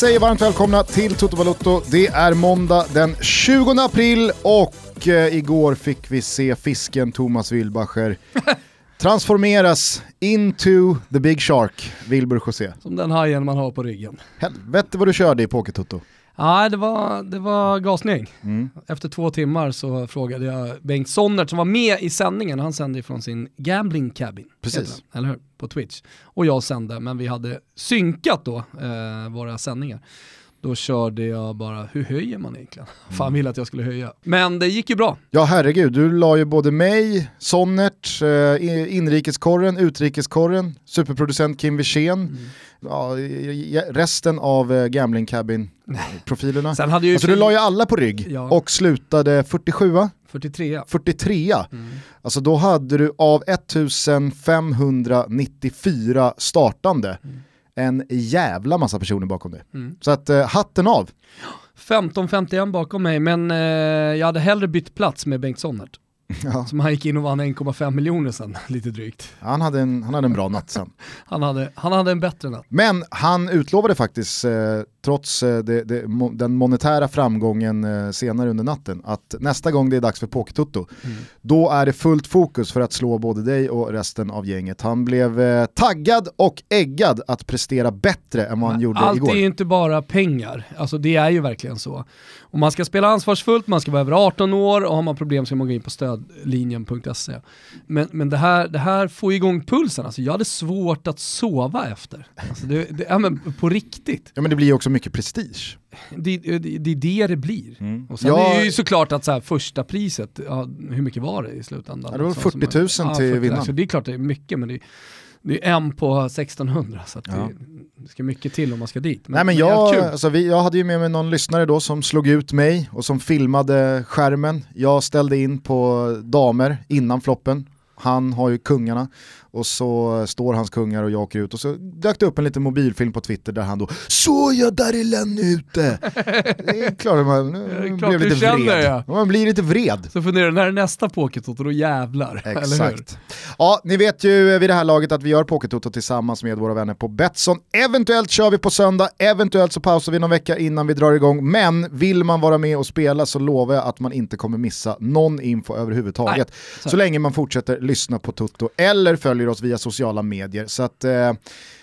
Säger varmt välkomna till Toto Balotto. Det är måndag den 20 april och eh, igår fick vi se fisken Thomas Wilbacher transformeras into the big shark, Wilbur José. Som den hajen man har på ryggen. Helvete vad du körde i Poker-Toto. Ja, det var, det var gasning. Mm. Efter två timmar så frågade jag Bengt Sonnert som var med i sändningen, han sände ifrån sin gambling cabin. Precis. den, Eller hur? På Twitch. Och jag sände, men vi hade synkat då eh, våra sändningar. Då körde jag bara, hur höjer man egentligen? Fan ville att jag skulle höja. Men det gick ju bra. Ja herregud, du la ju både mig, Sonnert, eh, inrikeskorren, utrikeskorren, superproducent Kim Wirsén, ja, i- i- resten av eh, Gambling Cabin-profilerna. Sen hade ju Alltså du la ju alla på rygg Ja. och slutade 47 43. 43 Mm. Alltså då hade du av 1594 startande en jävla massa personer bakom dig. Mm. Så att eh, hatten av. 15-51 bakom mig, men eh, jag hade hellre bytt plats med Bengt Sonnert. Ja. Som han gick in och vann 1,5 miljoner sen, lite drygt. Han, hade en, han hade en bra natt sen. Han hade, han hade en bättre natt. Men han utlovade faktiskt, eh, trots eh, det, det, den monetära framgången eh, senare under natten, att nästa gång det är dags för Pokertutto, då är det fullt fokus för att slå både dig och resten av gänget. Han blev eh, taggad och äggad att prestera bättre än vad han gjorde Allt igår. är ju inte bara pengar, alltså det är ju verkligen så. Och man ska spela ansvarsfullt, man ska vara över 18 år och har man problem ska man gå in på stödlinjen.se. Men, men det, här, det här får igång pulsen, alltså jag hade svårt att sova efter. Alltså det, det, ja, men på riktigt. Ja men det blir ju också mycket prestige. Det, det, det är det det blir. Och sen Ja. är det ju såklart att så här, första priset, ja, hur mycket var det i slutändan? Ja, det var Så- 40 000 som- till 40 vinnaren. Så det är klart det är mycket, men det är, det är en på 1600 så att Ja. det, det ska mycket till om man ska dit. Men, Nej men jag, alltså vi, jag hade ju med mig någon lyssnare då som slog ut mig och som filmade skärmen. Jag ställde in på damer innan floppen. Han har ju kungarna och så står hans kungar och jag åker ut och så dök det upp en liten mobilfilm på Twitter där han då “Såg jag där är Lenny ute?” Det är klart man Det är blev klart lite vred. ja. Man blir lite vred. Så funderar du, när är nästa pokertoto, då jävlar. Exakt. Ja, ni vet ju vid det här laget att vi gör Pokertoto tillsammans med våra vänner på Betsson. Eventuellt kör vi på söndag, eventuellt så pausar vi någon vecka innan vi drar igång. Men vill man vara med och spela så lovar jag att man inte kommer missa någon info överhuvudtaget. Nej, så. så länge man fortsätter lyssna på Toto eller följer oss via sociala medier. Så att... Eh,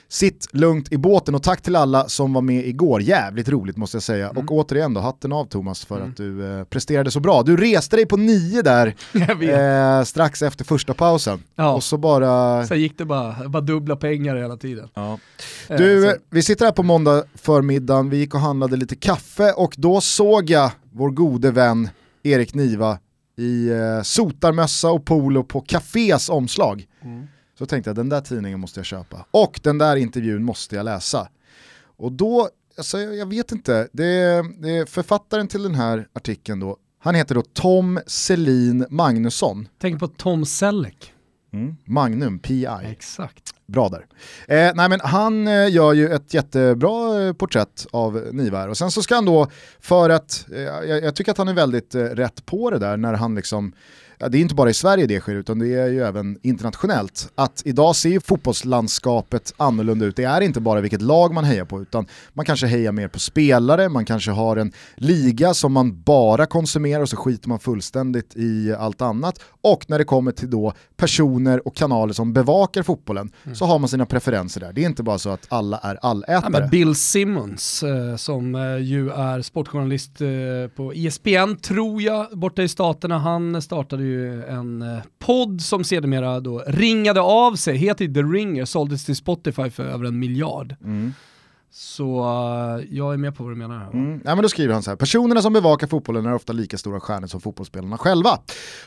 Sitt lugnt i båten och tack till alla som var med igår, jävligt roligt måste jag säga. Mm. Och återigen då, hatten av Thomas för att du eh, presterade så bra. Du reste dig på nio där eh, strax efter första pausen. Ja. Och så bara... Sen gick det bara, bara dubbla pengar hela tiden. Eh, Du, så- vi sitter här på måndag förmiddagen, vi gick och handlade lite kaffe och då såg jag vår gode vän Erik Niva i eh, sotarmössa och polo på Cafés omslag. Så tänkte jag den där tidningen måste jag köpa. Och den där intervjun måste jag läsa. Och då, alltså, jag vet inte, det är, det författaren till den här artikeln då, han heter då Tom Selin Magnusson. Tänk på Tom Selleck. Magnum, PI. Exakt. Bra där. Eh, nej men han eh, gör ju ett jättebra eh, porträtt av Niva och sen så ska han då, för att, eh, jag, jag tycker att han är väldigt eh, rätt på det där när han liksom, ja, det är inte bara i Sverige det sker utan det är ju även internationellt, att idag ser ju fotbollslandskapet annorlunda ut. Det är inte bara vilket lag man hejar på utan man kanske hejar mer på spelare, man kanske har en liga som man bara konsumerar och så skiter man fullständigt i allt annat. Och när det kommer till då personer och kanaler som bevakar fotbollen så har man sina preferenser där. Det är inte bara så att alla är Ja, allätare. men Bill Simmons eh, som eh, ju är sportjournalist eh, på ESPN tror jag borta i staterna. Han startade ju en eh, podd som sedermera då ringade av sig, heter The Ringer, såldes till Spotify för över en miljard. Mm. Så eh, jag är med på vad du menar här. Mm. Ja, men då skriver han så här, personerna som bevakar fotbollen är ofta lika stora stjärnor som fotbollsspelarna själva.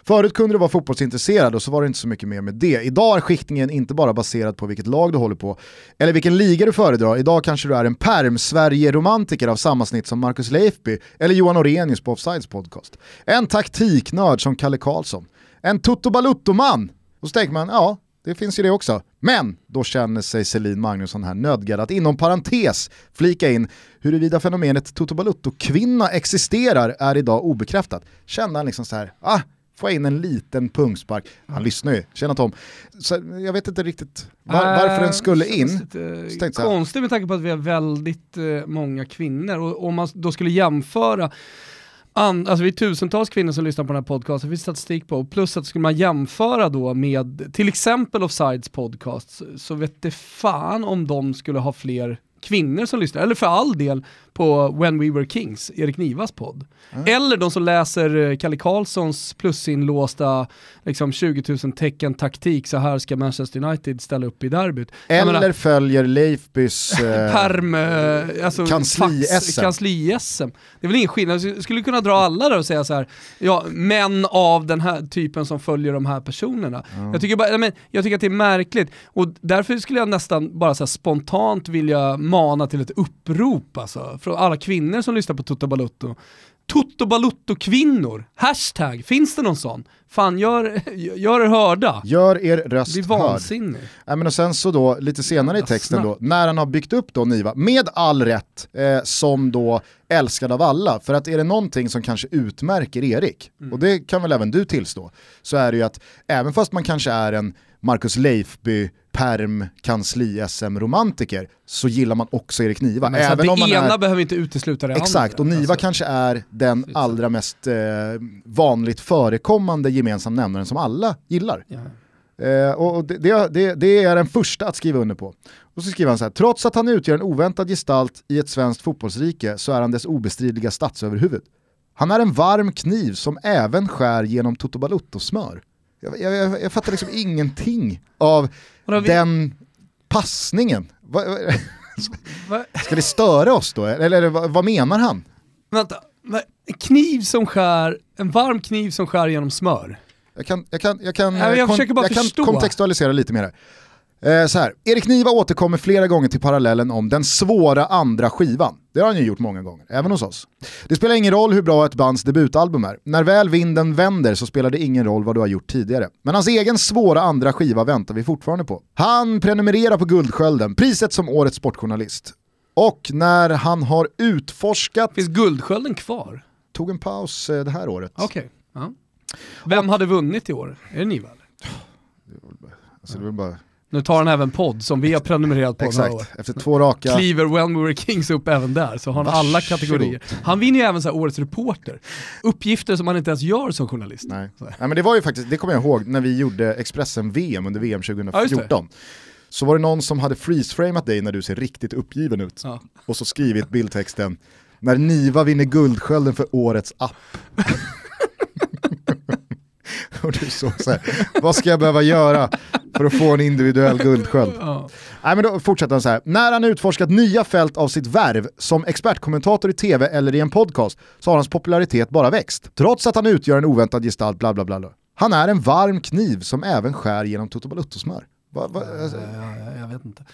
Förut kunde du vara fotbollsintresserad och så var det inte så mycket mer med det. Idag är skiktningen inte bara baserad på vilket lag du håller på eller vilken liga du föredrar. Idag kanske du är en perm Sverige-romantiker av samma snitt som Marcus Leifby eller Johan Orenius på Offsides podcast. En taktiknörd som Kalle Karlsson. En Toto Balutto-man. Och så tänker man, ja, det finns ju det också. Men då känner sig Selin Magnusson här nödgad att inom parentes flika in huruvida fenomenet Toto Balutto-kvinna existerar är idag obekräftat. Kände han liksom så här, ah, få in en liten pungspark. Han lyssnar ju, tjena Tom. Så jag vet inte riktigt var, varför den skulle Äh, in. Lite jag- konstigt med tanke på att vi har väldigt eh, många kvinnor och om man då skulle jämföra An, alltså vi är tusentals kvinnor som lyssnar på den här podcasten, det finns statistik på, plus att skulle man jämföra då med till exempel Offsides podcast, så- vet det fan om de skulle ha fler kvinnor som lyssnar, eller för all del på When We Were Kings, Erik Nivas podd. Eller de som läser eh, Kalle Karlssons plusinlåsta liksom 20 000 tecken taktik, så här ska Manchester United ställa upp i derbyt. Eller menar, följer Leifbys... Eh, perm, eh, alltså Kansli-SM. Kansli-SM. Det är väl ingen skillnad, jag skulle kunna dra alla där och säga så här, ja, män av den här typen som följer de här personerna. Jag, tycker bara, men, jag tycker att det är märkligt och därför skulle jag nästan bara så spontant vilja mana till ett upprop alltså, från alla kvinnor som lyssnar på Toto Balutto. Toto Balutto-kvinnor, hashtag, finns det någon sån? Fan, gör, gör er hörda. Gör er röst hörd. vansinnig. Ja, men och sen så då, lite senare i texten då, när han har byggt upp då Niva, med all rätt, eh, som då älskad av alla. För att är det någonting som kanske utmärker Erik, Mm. och det kan väl även du tillstå, så är det ju att även fast man kanske är en Marcus Leifby, perm, kansli-SM-romantiker, så gillar man också Erik Niva. Men även det om man ena är... behöver inte utesluta det Exakt, och andra. Niva Alltså, kanske är den allra mest eh, vanligt förekommande gemensam nämnaren som alla gillar. ja. Eh, och och det, det, det, det är den första att skriva under på. Och så skriver han så här, trots att han utgör en oväntad gestalt i ett svenskt fotbollsrike så är han dess obestridliga statsöverhuvud. Han är en varm kniv som även skär genom Toto Balutto-smör. Jag, jag, jag, fattar liksom ingenting av vi- den passningen. Va, va, Va? ska det störa oss då? Eller vad, vad menar han? Vänta, va? en kniv som skär, en varm kniv som skär genom smör. Jag kan, jag kan, jag kan, men jag kon- jag kan förstå. kontextualisera lite mer. här. Eh, så här. Erik Niva återkommer flera gånger till parallellen om den svåra andra skivan. Det har han ju gjort många gånger, även hos oss. Det spelar ingen roll hur bra ett bands debutalbum är. När väl vinden vänder så spelar det ingen roll vad du har gjort tidigare. Men hans egen svåra andra skiva väntar vi fortfarande på. Han prenumererar på Guldskölden, priset som årets sportjournalist. Och när han har utforskat, Finns Guldskölden kvar? tog en paus eh, det här året. Okej. Ja. Vem hade vunnit i år? Är det Niva? eller? Alltså, det var bara... Nu tar han även podd som vi har prenumererat på några år. Exakt, efter två raka... Kliver When We Were Kings upp även där, så har han alla kategorier. Han vinner ju även så årets reporter. Uppgifter som man inte ens gör som journalist. Nej. Nej men det var ju faktiskt, det kommer jag ihåg när vi gjorde Expressen-VM under VM Ja, just 2014. så var det någon som hade freeze-framat dig när du ser riktigt uppgiven ut. Ja. Och så skrivit bildtexten, när Niva vinner Guldskölden för årets app. och du såg så här, vad ska jag behöva göra för att få en individuell guldsköld? Ja. Nej men då fortsätter han så här. När han utforskat nya fält av sitt värv som expertkommentator i tv eller i en podcast så har hans popularitet bara växt. Trots att han utgör en oväntad gestalt, bla bla bla. Han är en varm kniv som även skär genom Toto Balutto-smör. Va, va, alltså, Ja, ja, jag vet inte.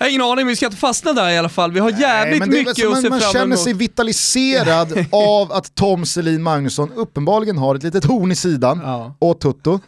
Jag har ingen aning, vi ska inte fastna där i alla fall. Vi har jävligt det väl mycket att se man, man fram känner emot. sig vitaliserad av att Tom Selin Magnusson uppenbarligen har ett litet horn i sidan Ja. och Tutto.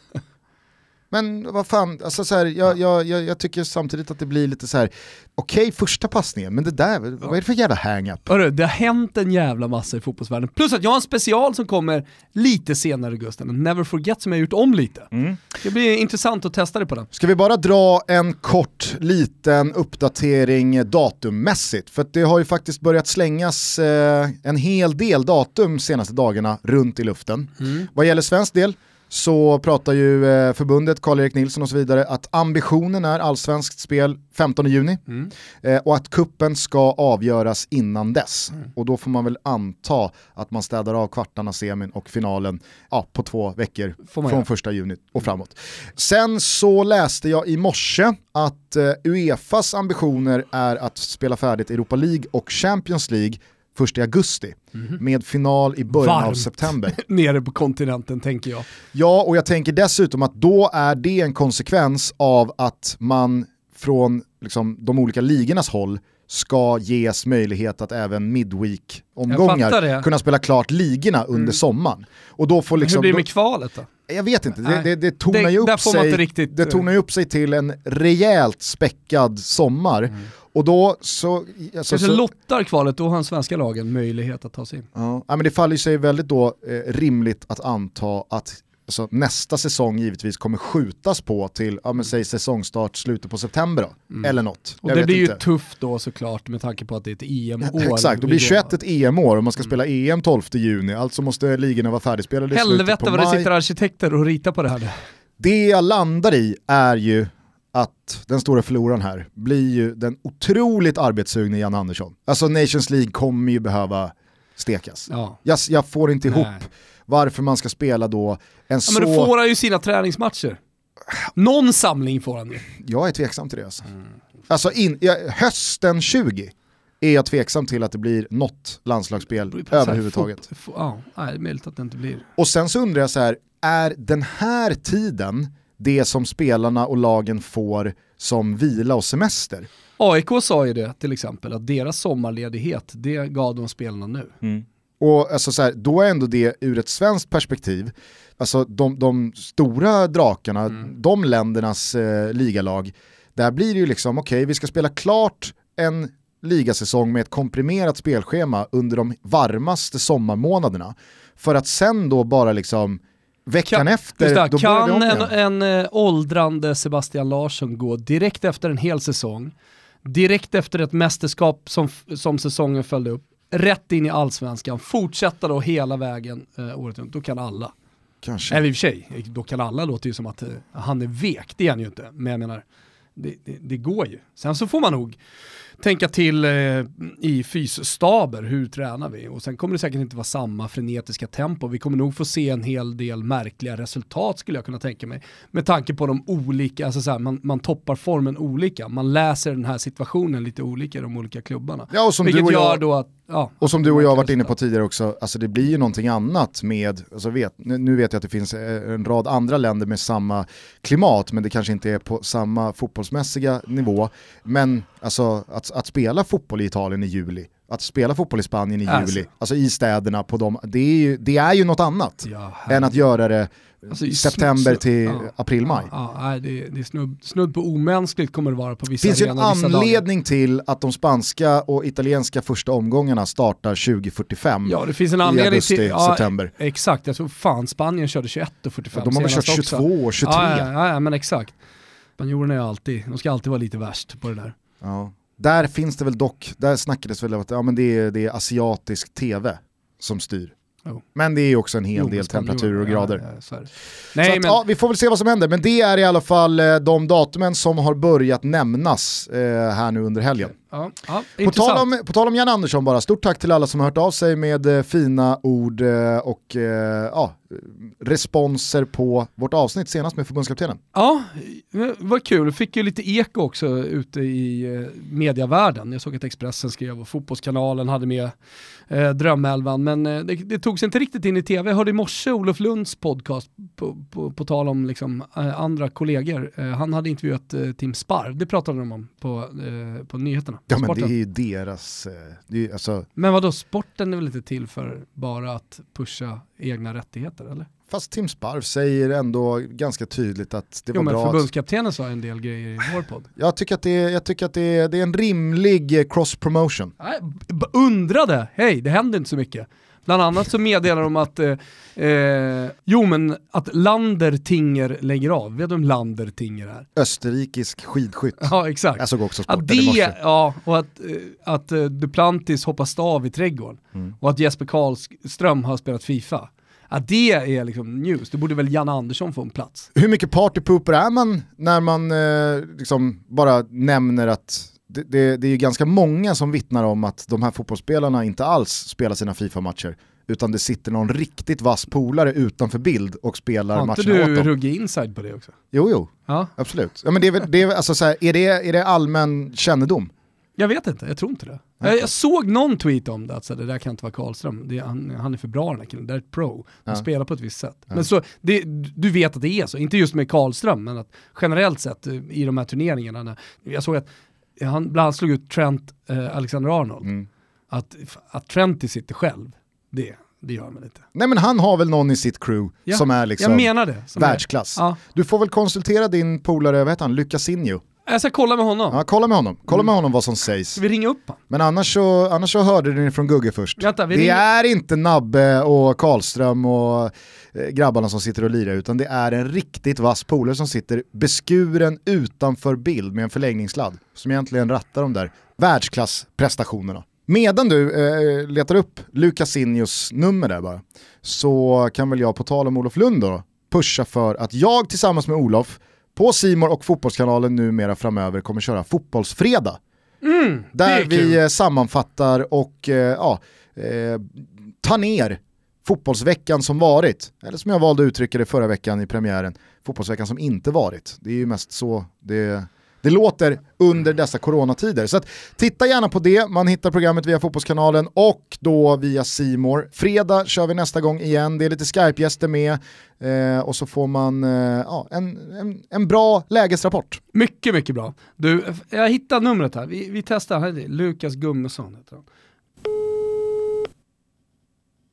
Men vad fan, alltså så här, jag, jag, jag, jag tycker samtidigt att det blir lite så här. okej första passningen, men det där, vad är det för jävla hang-up? Hörru, det har hänt en jävla massa i fotbollsvärlden. Plus att jag har en special som kommer lite senare Gusten, en Never Forget som jag har gjort om lite. Mm. Det blir intressant att testa det på den. Ska vi bara dra en kort liten uppdatering datummässigt? För att det har ju faktiskt börjat slängas eh, en hel del datum senaste dagarna runt i luften. Vad gäller svensk del så pratar ju eh, förbundet, Karl-Erik Nilsson och så vidare, att ambitionen är allsvenskt spel 15 juni eh, och att kuppen ska avgöras innan dess. Och då får man väl anta att man städar av kvartarna, semin och finalen ja, på två veckor från göra. första juni och framåt. Sen så läste jag i morse att eh, Uefas ambitioner är att spela färdigt Europa League och Champions League 1 augusti med final i början av. Varmt. september. Nere på kontinenten tänker jag. Ja, och jag tänker dessutom att då är det en konsekvens av att man från liksom, de olika ligornas håll ska ges möjlighet att även midweek-omgångar kunna spela klart ligorna under sommaren. Och då får liksom, Hur blir det med kvalet då? jag vet inte, det, det, det tonar Det- ju upp sig, riktigt, det tonar ju upp sig till en rejält späckad sommar. Mm. Och då så... Alltså, Kanske lottar kvalet, då har den svenska lagen möjlighet att ta sig in. ja, ja, men det faller sig väldigt då eh, rimligt att anta att alltså, nästa säsong givetvis kommer skjutas på till, ja men säg säsongstart slutet på september då, mm. eller något. Och det blir inte. ju tufft då såklart med tanke på att det är ett EM-år. Exakt, då blir 21 ett EM-år och man ska mm. spela EM 12 juni, alltså måste ligorna vara färdigspelade i slutet på maj. Helvete vad det sitter arkitekter och ritar på det här. Det jag landar i är ju att den stora förloraren här blir ju den otroligt arbetssugne Jan Andersson. Alltså Nations League kommer ju behöva stekas. Ja. Jag, jag, får inte ihop Nej. varför man ska spela då en ja, så... Men då får han ju sina träningsmatcher. Någon samling får han ju. Jag är tveksam till det alltså. Mm. Alltså in, ja, hösten 20 är jag tveksam till att det blir något landslagsspel överhuvudtaget. Ja, det är möjligt att det inte blir. Och sen så undrar jag så här, är den här tiden det som spelarna och lagen får som vila och semester. AIK sa ju det till exempel, att deras sommarledighet, det gav de spelarna nu. Mm. Och alltså så här, då är ändå det ur ett svenskt perspektiv, alltså de, de stora drakarna, mm. de ländernas eh, ligalag, där blir det ju liksom, okej okay, vi ska spela klart en ligasäsong med ett komprimerat spelschema under de varmaste sommarmånaderna. För att sen då bara liksom Veckan kan, efter, det, då Kan en, en äh, åldrande Sebastian Larsson gå direkt efter en hel säsong, direkt efter ett mästerskap som, som säsongen följde upp, rätt in i allsvenskan, fortsätta då hela vägen äh, året runt, då kan alla. Kanske. Eller i och för sig, då kan alla låter ju som att äh, han är vek, det är han ju inte. Men jag menar, det, det, det, går ju. Sen så får man nog tänka till eh, i fysstaber, hur tränar vi? Och sen kommer det säkert inte vara samma frenetiska tempo. Vi kommer nog få se en hel del märkliga resultat skulle jag kunna tänka mig. Med tanke på de olika, alltså så här, man, man toppar formen olika. Man läser den här situationen lite olika i de olika klubbarna. Ja, och som Vilket du och jag, då att Ja, och som du och jag har varit inne på tidigare också, alltså det blir ju någonting annat med, alltså vet, nu vet jag att det finns eh, en rad andra länder med samma klimat, men det kanske inte är på samma fotbollsmässiga nivå. Men alltså att, att spela fotboll i Italien i juli, att spela fotboll i Spanien i alltså. juli, alltså i städerna på dem, det är ju, det är ju något annat ja, än att göra det Alltså september till ja, april-maj. Ja, ja, det, det är snudd, snudd på omänskligt kommer det vara på vissa Det finns ju en anledning till att de spanska och italienska första omgångarna startar 2045 Ja, det finns en anledning i augusti, till, ja, september. Exakt, jag tror fan Spanien körde 21 och 45 ja, De har väl kört 22 och 23? Ja, ja, men exakt. Spanjorerna är alltid, de ska alltid vara lite värst på det där. Ja. Där finns det väl dock, där snackades väl om att ja, men det, är, det är asiatisk tv som styr. Men det är ju också en hel jo, del temperaturer och grader. Ja, ja, Nej, att, men... ja, vi får väl se vad som händer, men det är i alla fall eh, de datumen som har börjat nämnas eh, här nu under helgen. Ja, ja, på, tal om, på tal om Jan Andersson bara, stort tack till alla som har hört av sig med eh, fina ord eh, och eh, ja, responser på vårt avsnitt senast med förbundskaptenen. Ja, vad kul. Fick ju lite eko också ute i eh, mediavärlden. Jag såg att Expressen skrev och Fotbollskanalen hade med eh, Drömelvan, men eh, det, det togs inte riktigt in i tv. Jag hörde i morse Olof Lunds podcast på, på, på tal om liksom, eh, andra kollegor. Eh, han hade intervjuat eh, Tim Sparv, det pratade de om på, på nyheterna. Ja men det är ju deras, det är, alltså... Men vadå, sporten är väl inte till för bara att pusha egna rättigheter eller? Fast Tim Sparv säger ändå ganska tydligt att det jo, var bra. Förbundskaptenen sa en del grejer i vår podd. Jag tycker att det är, jag tycker att det är, det är en rimlig eh, cross promotion. undrade, hej det händer inte så mycket. Bland annat så meddelar de att, eh, eh, jo men att Landertinger lägger av. Vet du vem Landertinger är? Österrikisk skidskytt. Ja exakt. Jag såg också sporten att det, Ja, och att, eh, att uh, Duplantis hoppar stav i trädgården. Mm. Och att Jesper Karlström har spelat Fifa. Ja, det är liksom news, det borde väl Jan Andersson få en plats. Hur mycket partypooper är man när man eh, liksom bara nämner att det, det, det är ganska många som vittnar om att de här fotbollsspelarna inte alls spelar sina FIFA-matcher utan det sitter någon riktigt vass polare utanför bild och spelar matcherna åt dem. Har inte du ruggig inside på det också? Jo, jo, ja. absolut. Ja, men det är, det är, alltså, så här, är, det, är det allmän kännedom? Jag vet inte, jag tror inte det. Jag, jag, såg någon tweet om det, att så, det där kan inte vara Karlström, det, han, han, är för bra den här killen, det är ett pro, han ja. spelar på ett visst sätt. Ja. Men så, det, du vet att det är så, inte just med Karlström, men att generellt sett eh, i de här turneringarna, jag såg att han bland annat slog ut Trent eh, Alexander-Arnold, mm. att, att Trent sitter själv, det, det gör man inte. Nej men han har väl någon i sitt crew ja, som är liksom jag menar det, världsklass. Ja. Du får väl konsultera din polare, vad heter han, Lucasinho Jag ska kolla med honom. Ja, kolla med honom, kolla med honom vad som sägs. Vi ringa upp? Men annars så, annars så hörde ni från Gugge först. Vi det ringer- är inte Nabbe och Karlström och eh, grabbarna som sitter och lirar utan det är en riktigt vass polare som sitter beskuren utanför bild med en förlängningssladd som egentligen rattar de där världsklassprestationerna. Medan du eh, letar upp Lucasinhos nummer där bara så kan väl jag på tal om Olof Lund då pusha för att jag tillsammans med Olof på Simor och Fotbollskanalen numera framöver kommer köra Fotbollsfredag. Mm, Där är vi eh, sammanfattar och eh, ja, eh, tar ner fotbollsveckan som varit. Eller som jag valde att uttrycka det förra veckan i premiären, fotbollsveckan som inte varit. Det är ju mest så det, det låter under dessa coronatider. Så att, titta gärna på det, man hittar programmet via Fotbollskanalen och då via Simor. Fredag kör vi nästa gång igen, det är lite Skype-gäster med eh, och så får man eh, ja, en, en, en bra lägesrapport. Mycket, mycket bra. Du, jag hittade numret här. Vi, vi testar. Här är det. Lukas Gummesson heter han.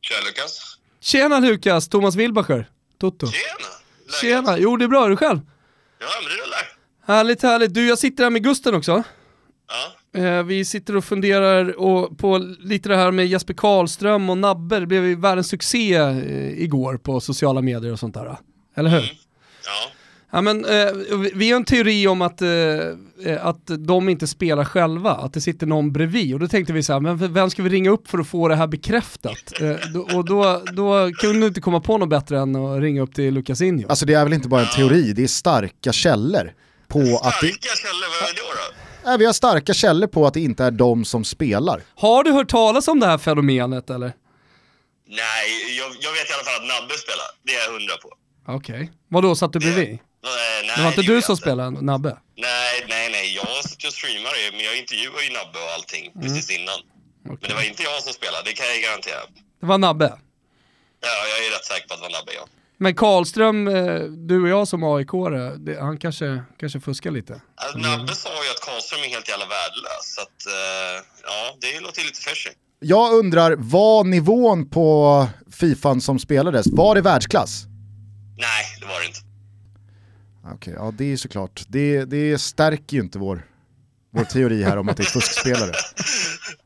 Tja Lukas. Tjena Lukas, Thomas Wilbacher. Toto. Tjena. Läget? Tjena, jo det är bra, är du själv? Ja men det. Härligt, härligt. Du, jag sitter här med Gusten också. Ja. Eh, vi sitter och funderar och på lite det här med Jesper Karlström och Nabbe. Det blev ju världens succé eh, igår på sociala medier och sånt där. Eller hur? Ja. Ja, men, eh, vi- har en teori om att, eh, att de inte spelar själva, att det sitter någon bredvid. Och då tänkte vi så här, men vem ska vi ringa upp för att få det här bekräftat? Eh, då, och då, då kunde du inte komma på något bättre än att ringa upp till Lucasinho. Alltså det är väl inte bara en teori, det är starka källor på att det, Starka källor, vad är det då? då? äh, vi har starka källor på att det inte är de som spelar. Har du hört talas om det här fenomenet eller? Nej, jag, jag vet i alla fall att Nabbe spelar. Det är jag hundra på. Okej. Vadå, satt du bredvid? Nej, nej, Det var inte gjorde du som spelade, Nabbe? Nej, nej, nej. Jag sitter och streamar ju, men jag intervjuar ju Nabbe och allting precis innan. Men det var inte jag som spelade, det kan jag garantera. Det var Nabbe. Ja, jag är rätt säker på att det var Nabbe, ja. Men Karlström, eh, du och jag som aik han kanske, kanske fuskar lite. Alltså, Nabbe sa ju att Karlström är helt jävla värdelös, så att eh, ja, det låter ju lite fishy. Jag undrar, var nivån på Fifan som spelades, var det världsklass? Nej, det var det inte. Okej, ja det är såklart, det, det stärker ju inte vår, vår teori här om att det är fuskspelare.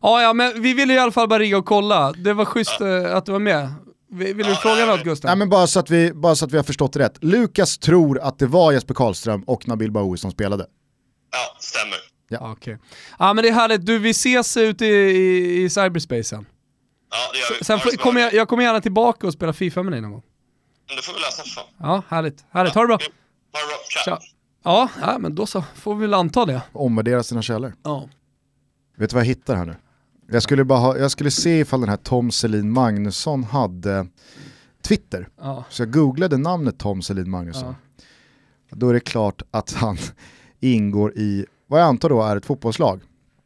Ja, ja, men vi ville i alla fall bara ringa och kolla. Det var schysst eh, att du var med. Vill du Ja, fråga nej, något men- Gustav? Nej men bara så, att vi, bara så att vi har förstått det rätt. Lukas tror att det var Jesper Karlström och Nabil Bahoui som spelade. Ja, stämmer. Ja, okej. Ja men det är härligt, du vi ses ute i, i, i cyberspacen. Ja, det gör vi. Sen får, kommer jag, jag kommer gärna tillbaka och spela FIFA med dig någon gång. Men Det får vi lösa för. Ja, härligt. Härligt, ha det bra. Ha det bra. Tja. Tja. Ja, ja, men då så får vi väl anta det. Omvärdera sina källor. Ja. Vet du vad jag hittar här nu? Jag skulle, bara ha, jag skulle se ifall den här Tom Selin Magnusson hade Twitter. Ja. Så jag googlade namnet Tom Selin Magnusson. Då är det klart att han ingår i, vad jag antar då är ett fotbollslag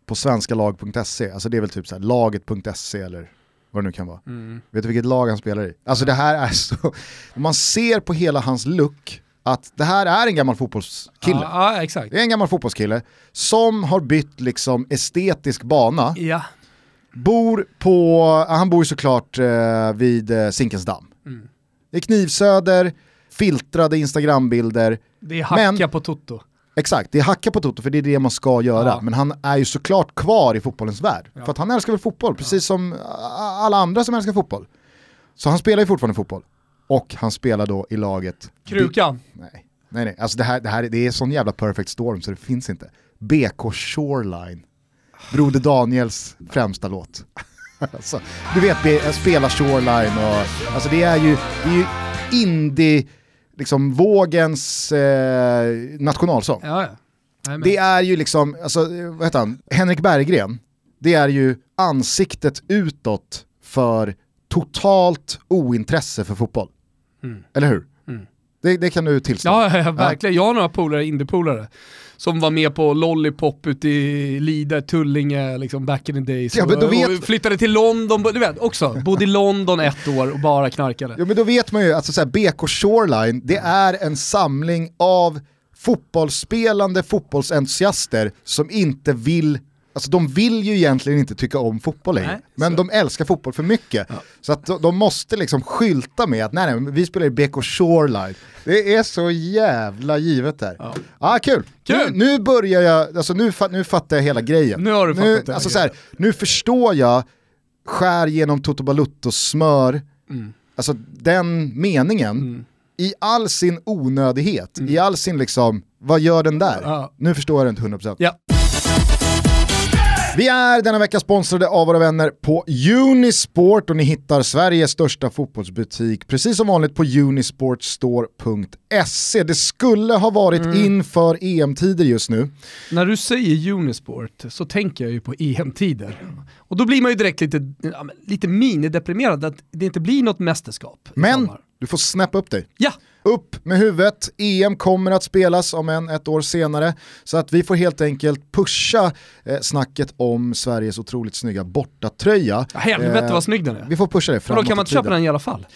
på svenskalag.se. Alltså det är väl typ så här laget.se eller vad det nu kan vara. Mm. Vet du vilket lag han spelar i? Alltså det här är så, man ser på hela hans look, att det här är en gammal fotbollskille. Ja, ja, exakt. Det är en gammal fotbollskille som har bytt liksom estetisk bana, Ja. Bor på, han bor ju såklart eh, vid eh, Zinkensdamm. Mm. Det är knivsöder, filtrade instagrambilder, Det är hacka Men- på Toto. exakt det är hacka på Toto för det är det man ska göra. Ja. Men han är ju såklart kvar i fotbollens värld. Ja. För att han älskar väl fotboll, precis som alla andra som älskar fotboll. Så han spelar ju fortfarande fotboll. Och han spelar då i laget Krukan. Nej, nej, nej. Alltså det här, det här det är sån jävla perfect storm så det finns inte. BK Shoreline. Broder Daniels främsta låt. alltså, du vet, spela Shoreline och alltså det är ju, det är ju indie, liksom vågens eh, nationalsång. Ja, ja. Nej. Det är ju liksom, alltså, vad heter han, Henrik Berggren, det är ju ansiktet utåt för totalt ointresse för fotboll. Mm. Eller hur? Mm. Det, det kan du tillstå. Ja, ja, ja, verkligen. Jag har några polare, indiepolare, som var med på Lollipop ute i Lide, Tullinge, liksom back in the days. Ja, men då vet- flyttade till London, du vet också, bodde i London ett år och bara knarkade. Jo men då vet man ju, alltså så här, BK Shoreline, det är en samling av fotbollsspelande fotbollsentusiaster som inte vill alltså de vill ju egentligen inte tycka om fotboll längre, Nej, men de älskar fotboll för mycket. Så att de, de måste liksom skylta med att nej, nej, vi spelar i BK Shoreline. Det är så jävla givet där. Ja, ah, kul. Kul. Nu, nu börjar jag, alltså nu, nu fattar jag hela grejen. Nu har du fattat det. alltså så här, nu förstår jag skär genom Toto smör, Mm. alltså den meningen i all sin onödighet, i all sin liksom, vad gör den där? Mm. Ja. Nu förstår jag det inte 100%. Ja. Vi är denna vecka sponsrade av våra vänner på Unisport och ni hittar Sveriges största fotbollsbutik precis som vanligt på unisportstore.se. Det skulle ha varit Mm. inför EM-tider just nu. När du säger Unisport så tänker jag ju på EM-tider. Och då blir man ju direkt lite, lite minideprimerad att det inte blir något mästerskap. Men sommar. du får snappa upp dig. Ja, Upp med huvudet, EM kommer att spelas om en ett år senare. Så att vi får helt enkelt pusha eh, snacket om Sveriges otroligt snygga bortatröja. Ja, helvete Eh, vad snygg den är. Vi får pusha det Men framåt då kan man inte köpa den i alla fall?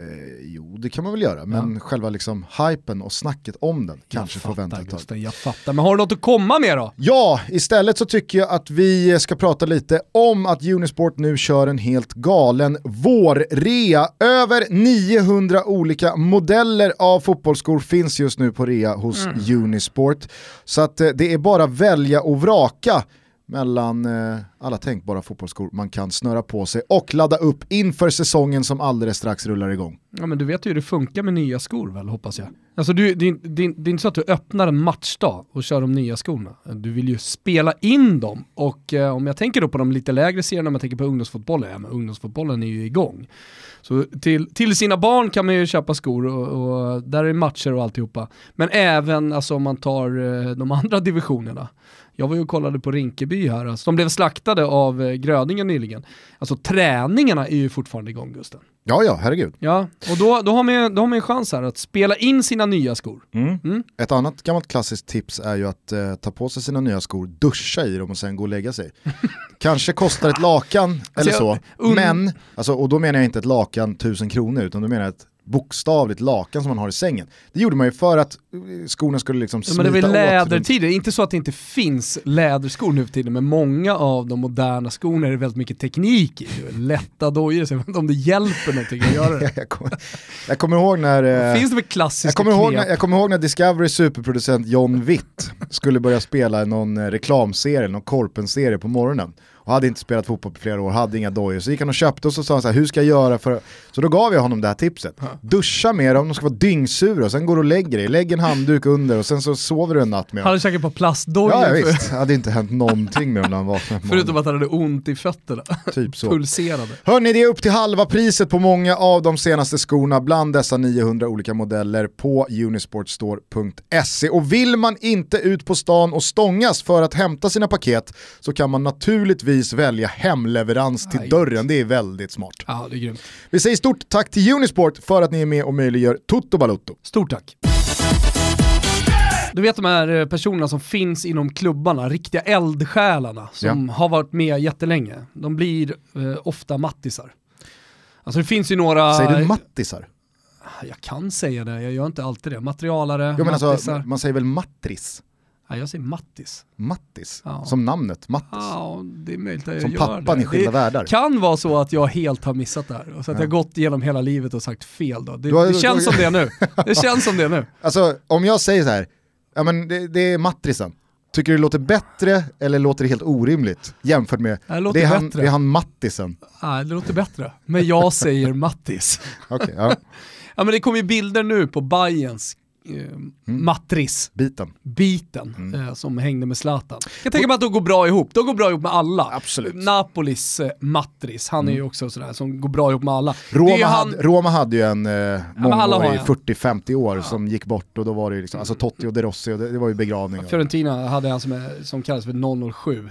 Eh, jo, det kan man väl göra, men själva liksom hypen och snacket om den kanske jag får vänta fattar ett tag. Jag fattar. Men har du något att komma med då? Ja, istället så tycker jag att vi ska prata lite om att Unisport nu kör en helt galen vårrea. Över 900 olika modeller av fotbollsskor finns just nu på rea hos Unisport. Så att eh, det är bara välja och vraka mellan eh, alla tänkbara fotbollsskor man kan snöra på sig och ladda upp inför säsongen som alldeles strax rullar igång. Ja men du vet ju hur det funkar med nya skor väl, hoppas jag. Alltså du, det, är- det, det är inte så att du öppnar en matchdag och kör de nya skorna. Du vill ju spela in dem och eh, om jag tänker då på de lite lägre serierna, om jag tänker på ungdomsfotbollen, ja men ungdomsfotbollen är ju igång. Så till, till sina barn kan man ju köpa skor och, och där är matcher och alltihopa. Men även alltså, om man tar eh, de andra divisionerna. Jag var ju och kollade på Rinkeby här, alltså, de blev slaktade av eh, Gröningen nyligen. Alltså träningarna är ju fortfarande igång Gusten. Ja, ja, herregud. Ja, och då, då, har man, då har man en chans här att spela in sina nya skor. Ett annat gammalt klassiskt tips är ju att eh, ta på sig sina nya skor, duscha i dem och sen gå och lägga sig. Kanske kostar ett lakan eller så, jag- un- men, alltså, och då menar jag inte ett lakan tusen kronor utan då menar jag ett bokstavligt lakan som man har i sängen. Det gjorde man ju för att eh, skorna skulle liksom Ja, men det smita åt. lädertider, inte så att det inte finns läderskor nu för tiden, men många av de moderna skorna är det väldigt mycket teknik i. Lätta dojor, så jag vet inte om det hjälper någonting att göra det. Jag kommer, jag kommer ihåg när... eh, Finns det väl klassiska Jag kommer, ihåg när, jag kommer ihåg när Discoverys superproducent John Witt skulle börja spela någon eh, reklamserie, någon Korpen-serie på morgonen. Och hade inte spelat fotboll på flera år, hade inga dojor. Så gick han och köpte och så sa han så här, hur ska jag göra för... Så då gav jag honom det här tipset. Duscha med dem, de ska vara dyngsura och sen går du och lägger dig. Lägg en handduk under och sen så sover du en natt med dem. Han hade säkert på plastdojor, Ja, ja för, visst, det hade inte hänt någonting med dem när han vaknade förutom att han hade ont i fötterna. Typ så. Pulserade. Hörni, det är upp till halva priset på många av de senaste skorna bland dessa 900 olika modeller på unisportstore.se. Och vill man inte ut på stan och stångas för att hämta sina paket så kan man naturligtvis välja hemleverans till Aj. dörren. Det är väldigt smart. Ja, det är grymt. Vi säger stort tack till Unisport för att ni är med och möjliggör Toto Balutto. Stort tack. Du vet de här eh, personerna som finns inom klubbarna, riktiga eldsjälarna som har varit med jättelänge. De blir eh, ofta mattisar. Alltså det finns ju några... Säger du mattisar? Jag kan säga det, jag gör inte alltid det. Materialare, Jo, men mattisar. alltså, man säger väl matris? Ja, jag säger mattis. Mattis? Ja. Som namnet, Mattis. Ja, det är möjligt att jag Som gör pappan det. i Skilda det världar. kan vara så att jag helt har missat det här. Och så att jag gått igenom hela livet och sagt fel då. Det, har- det känns har- som det nu. Det känns som det nu. Alltså om jag säger så här, ja men det, det är matrisen. Tycker du det låter bättre eller låter det helt orimligt jämfört med, Det låter det, är han, bättre. det är han mattisen. Nej, det låter bättre. Men jag säger Mattis. Okej, ja, Ja men det kommer ju bilder nu på Bayerns Mm. matris biten. biten Mm. eh, som hängde med Zlatan. Jag tänker mig att de går bra ihop, de går bra ihop med alla. Absolut. Napolis eh, Matris, han är ju också sådär som går bra ihop med alla. Roma, han, hade, Roma hade ju en eh, en. 40-50 år som gick bort och då var det ju liksom, alltså Totti och De Rossi och det, det var ju begravning. och- Fiorentina hade han som, som kallas för 007.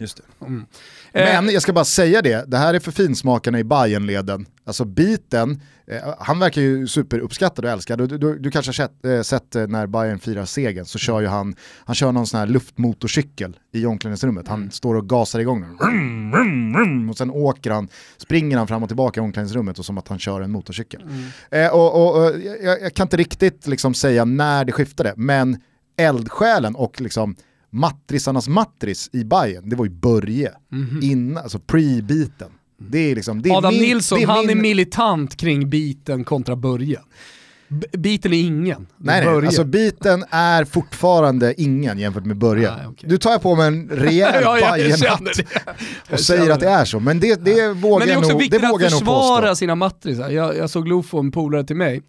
Just det. Mm. Eh, Men jag ska bara säga det, det här är för finsmakarna i Bayernleden. Alltså biten, eh, han verkar ju superuppskattad och älskad. Du, du, du kanske har sett, eh, sett när Bayern firar segern så kör ju han, han kör någon sån här luftmotorcykel i omklädningsrummet. Han står och gasar igång den. Och sen åker han, springer han fram och tillbaka i omklädningsrummet och som att han kör en motorcykel. Eh, och, och, och jag, jag kan inte riktigt liksom säga när det skiftade, men eldsjälen och liksom matrisarnas matris i Bayern, det var ju Börje, Mhm. innan, alltså pre-beaten. Det är liksom, det är Adam min, Nilsson, det han är min- militant kring biten kontra Börje. B- biten är ingen. Är Nej, nej, alltså biten är fortfarande ingen jämfört med Börje. Nej, okej. Du tar jag på mig en rejäl ja, jag, jag Bajen-hatt. Jag och säger att det är så, men det, det vågar Men det är jag också nog, viktigt att jag nog påstå. försvara sina matrisar. Jag, jag såg Lofo, en polare till mig.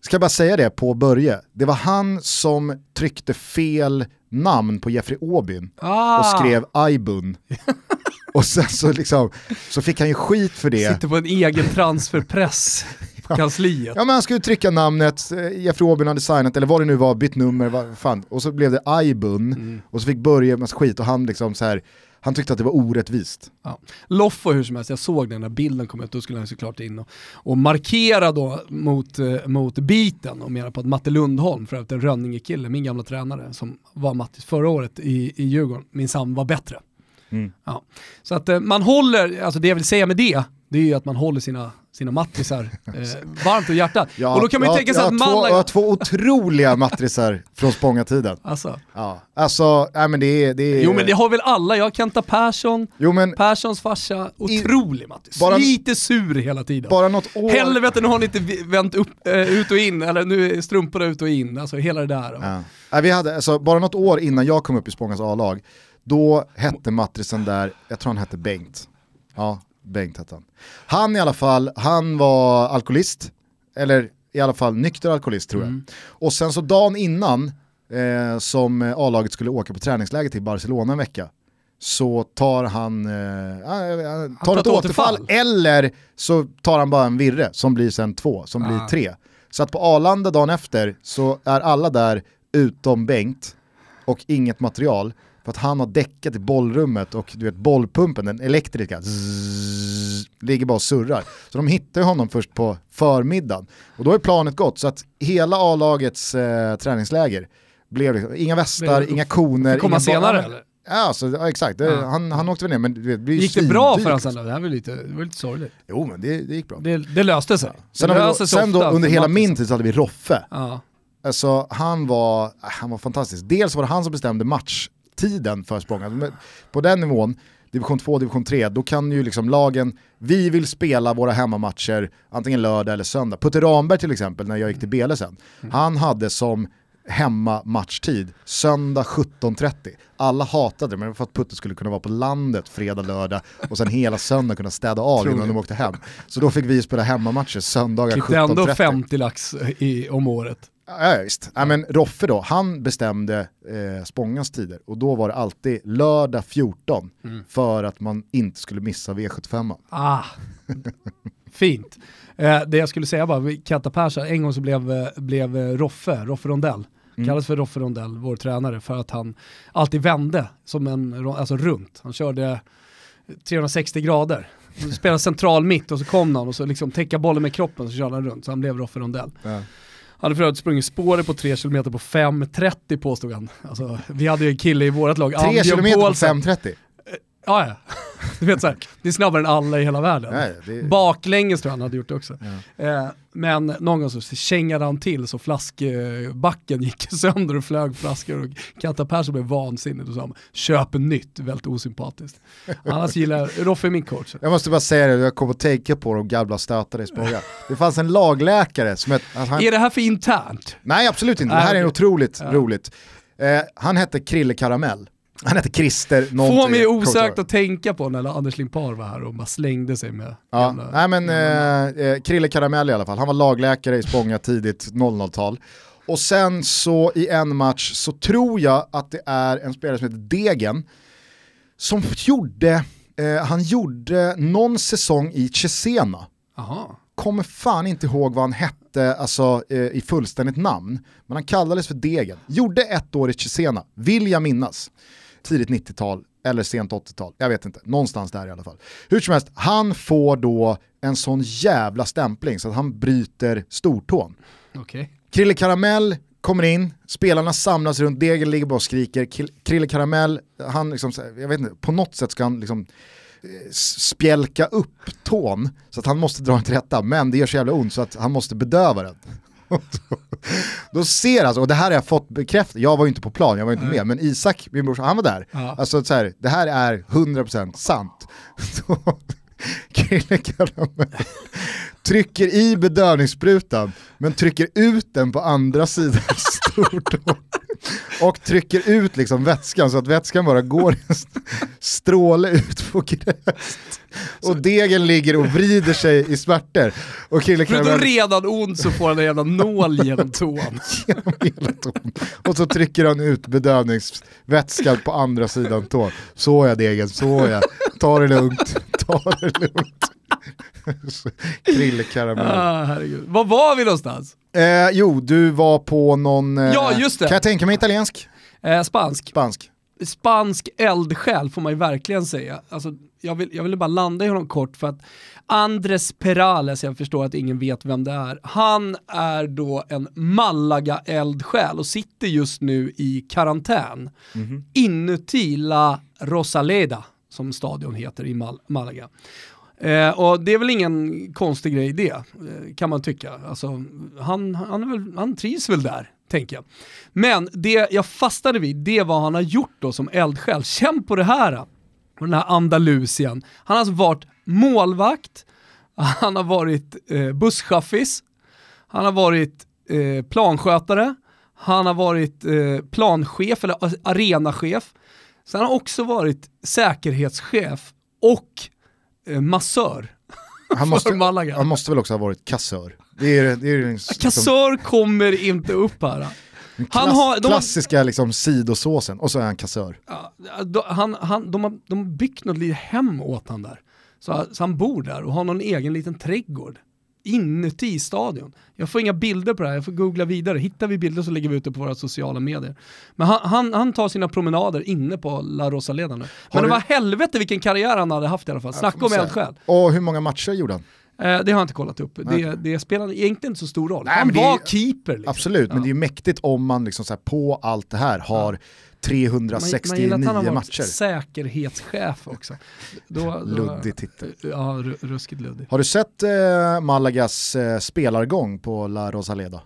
Ska jag bara säga det på Börje, det var han som tryckte fel namn på Jeffrey Aubyn Ah, och skrev Aibun. och sen så, liksom, så fick han ju skit för det. Sitter på en egen transferpress på kansliet. Ja men han skulle trycka namnet, eh, Jeffrey Aubyn hade signat, eller vad det nu var, bytt nummer, vad fan. och så blev det Aibun, Mm. och så fick Börje massa skit och han liksom så här, han tyckte att det var orättvist. Ja. Loffo hur som helst, jag såg den när bilden kom ut, då skulle han såklart in och, och markera då mot, eh, mot biten och mera på att Matte Lundholm, för övrigt en Rönninge-kille, min gamla tränare som var Mattis förra året i, i Djurgården, minsann var bättre. Mm. Ja. Så att eh, man håller, alltså det jag vill säga med det, det är ju att man håller sina, sina mattisar eh, varmt och hjärtat. Ja, och då kan man ju jag, tänka sig jag, att två, jag har Malaga... två otroliga matrisar från Spånga-tiden. Alltså, Ja, alltså, nej men det är... Det är jo men det har väl alla, jag har Kenta Persson, jo, men Perssons farsa, otrolig Mattis. bara- Lite sur hela tiden. bara något år... Helvete nu har ni inte vänt upp, eh, ut och in, eller nu är strumporna ut och in, alltså hela det där. Ja. Nej, vi hade, alltså, bara något år innan jag kom upp i Spångas A-lag, då hette matrisen där, jag tror han hette Bengt. Ja, Bengt hette han. Han i alla fall, han var alkoholist, eller i alla fall nykter alkoholist tror jag. Mm. Och sen så dagen innan eh, som eh, A-laget skulle åka på träningsläger till Barcelona en vecka, så tar han, eh, ja, han tar ett återfall. eller så tar han bara en virre som blir sen två, som Ah. blir tre. Så att på Arlanda dagen efter så är alla där utom Bengt och inget material för att han har däckat i bollrummet och du vet bollpumpen, den elektriska, zzz, ligger bara och surrar. Så de hittar honom först på förmiddagen och då är planet gått så att hela A-lagets eh, träningsläger blev liksom, inga västar, inga koner. Komma senare ja, eller? Ja, så, ja exakt, det, Ja. Han, han åkte väl ner men du vet, det Gick det bra för honom sen? Det här var lite, det var lite sorgligt. Jo men det, det gick bra. Det, det löste sig. Sen, vi löser då, sig sen då under hela min tid så hade vi Roffe. Ja. Alltså han var, han var fantastisk. Dels var det han som bestämde matchtiden för Spånga. På den nivån, division 2, division 3, då kan ju liksom lagen, vi vill spela våra hemmamatcher antingen lördag eller söndag. Putte Ramberg till exempel, när jag gick till Bele sen, han hade som hemmamatchtid söndag 17.30. Alla hatade det, men det var för att Putte skulle kunna vara på landet fredag, lördag och sen hela söndag kunna städa av Tror innan de åkte hem. Så då fick vi spela hemmamatcher söndagar Klippte ändå 17.30. 50 lax i, om året. Ja, visst. Ja, men Roffe då, han bestämde eh, Spångas tider och då var det alltid lördag 14 Mm. för att man inte skulle missa V75. Ah, fint. Eh, det jag skulle säga bara, Kenta Persson, en gång så blev, eh, blev eh, Roffe, Roffe Rondell, Mm. kallades för Roffe Rondell, vår tränare, för att han alltid vände som en, alltså runt. Han körde 360 grader. Spelade central mitt och så kom någon och så liksom täcka bollen med kroppen så körde han runt, så han blev Roffe Rondell. Ja. Han hade för övrigt sprungit spåret på 3 km på 5.30 påstod han. Alltså, vi hade ju en kille i vårt lag, 3 Ambjörn km på Paulsen. 5.30. Ja, ja. Du vet så här, det är snabbare än alla i hela världen. Nej, det- Baklänges tror jag han hade gjort det också. Ja. Eh, men någon gång så kängade han till så flaskbacken gick sönder och flög flaskor och Katta Persson blev vansinnig och sa köp nytt, väldigt osympatiskt. Annars gillar Roffe min coach. Jag måste bara säga det, jag kom att tänka på de gamla stötarna i Spånga. Det fanns en lagläkare som hette... Alltså han, Är det här för internt? nej absolut inte, det här är otroligt Ja. roligt. Eh, han hette Krille Karamell. Han hette Christer någonting. Får mig osökt att tänka på när Anders Limpar var här och bara slängde sig med Ja, nej men eh, eh, Krille Karamell i alla fall, han var lagläkare i Spånga tidigt 00-tal. Och sen så i en match så tror jag att det är en spelare som heter Degen som gjorde, eh, han gjorde någon säsong i Cesena. Aha. Kommer fan inte ihåg vad han hette alltså, eh, i fullständigt namn, men han kallades för Degen. Gjorde ett år i Cesena, vill jag minnas. Tidigt 90-tal eller sent 80-tal, jag vet inte, någonstans där i alla fall. Hur som helst, han får då en sån jävla stämpling så att han bryter stortån. Okej. Krille Karamell kommer in, spelarna samlas runt, Degen ligger bara och skriker. Krille Karamell, han liksom, jag vet inte, på något sätt ska han liksom eh, spjälka upp tån så att han måste dra den till rätta, men det gör så jävla ont så att han måste bedöva den. Då ser alltså, och det här har jag fått bekräftat, jag var ju inte på plan, jag var inte med, men Isak, min brorsa, han var där. Ja. Alltså så här, det här är 100% sant. Så, Krille Karamell trycker i bedövningssprutan, men trycker ut den på andra sidan stortån. Och trycker ut liksom vätskan så att vätskan bara går en stråle ut på gräs. Och degen ligger och vrider sig i smärtor. Och Krille Förutom Karamell redan ont så får han en jävla nål genom tån. genom hela tån. Och så trycker han ut bedövningsvätskan på andra sidan tån. Så är degen, så är Ta det lugnt, ta det lugnt. Krille Karamell. Ah, herregud. Var var vi någonstans? Eh, jo, du var på någon, eh, Ja, just det. kan jag tänka mig italiensk? Eh, spansk. Spansk. Spansk eldsjäl får man ju verkligen säga. Alltså, jag, vill, jag ville bara landa i honom kort för att Andres Perales, jag förstår att ingen vet vem det är, han är då en Malaga-eldsjäl och sitter just nu i karantän inuti La Rosaleda, som stadion heter i Mal- Malaga. Eh, och det är väl ingen konstig grej det, eh, kan man tycka. Alltså, han, han, väl, han trivs väl där, tänker jag. Men det jag fastnade vid, det är vad han har gjort då som eldsjäl. Känn på det här, på den här Andalusien. Han har alltså varit målvakt, han har varit eh, busschaffis, han har varit eh, planskötare, han har varit eh, planchef eller arenachef. Sen har han också varit säkerhetschef och massör. Han måste, han måste väl också ha varit kassör. Det är, det är liksom, Kassör kommer inte upp här. den Han klass, har- de klassiska liksom, sidosåsen och så är han kassör. Då- han, han, de, har, de har byggt något litet hem åt han där. Så, så han bor där och har någon egen liten trädgård inuti stadion. Jag får inga bilder på det här, jag får googla vidare. Hittar vi bilder så lägger vi ut det på våra sociala medier. Men han, han, han tar sina promenader inne på La Rosaleda nu. Men det var helvete vilken karriär han hade haft i alla fall. Snacka om eldsjäl. Och hur många matcher gjorde han? Eh, det har jag inte kollat upp. Det, det spelade egentligen inte så stor roll. Nej, han men det är- var keeper. Liksom. Absolut, men Ja. det är ju mäktigt om man liksom på allt det här har Man, 369 man att han matcher. säkerhetschef också. Då, då, Luddig titel. Ja, ru- ruskigt luddig. Har du sett eh, Malagas eh, spelargång på La Rosaleda?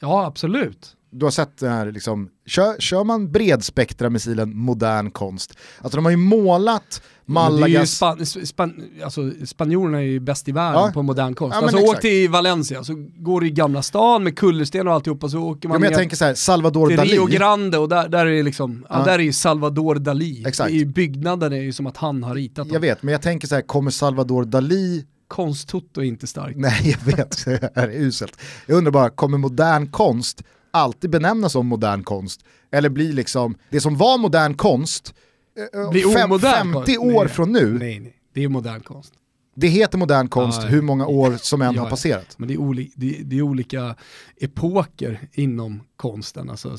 Ja, absolut. Du har sett den här, liksom, kör, kör man bredspektra-missilen modern konst? Alltså de har ju målat Malagas... span, span, alltså, spanjorerna är ju bäst i världen Ja. på modern konst. Ja, alltså åk till Valencia, så går du i Gamla stan med kullersten och alltihopa, så åker Ja, man men jag tänker så här, Salvador till Dalí. Rio Grande och där, där är det liksom, ja. Ja. där är ju Salvador Dalí. Exakt. I byggnaden är ju som att han har ritat dem. Jag vet, men jag tänker så här, kommer Salvador Dalí Konsttoto är inte starkt. Nej, jag vet, det är uselt. Jag undrar bara, kommer modern konst alltid benämnas som modern konst? Eller blir liksom, det som var modern konst, Blir fem, omodern 50 konst? år Nej. från nu, Nej, nej. Det är modern konst. det heter modern konst Ja, hur många år som än Ja, har passerat. Men det är, oli, det, det är olika epoker inom konsten. Alltså,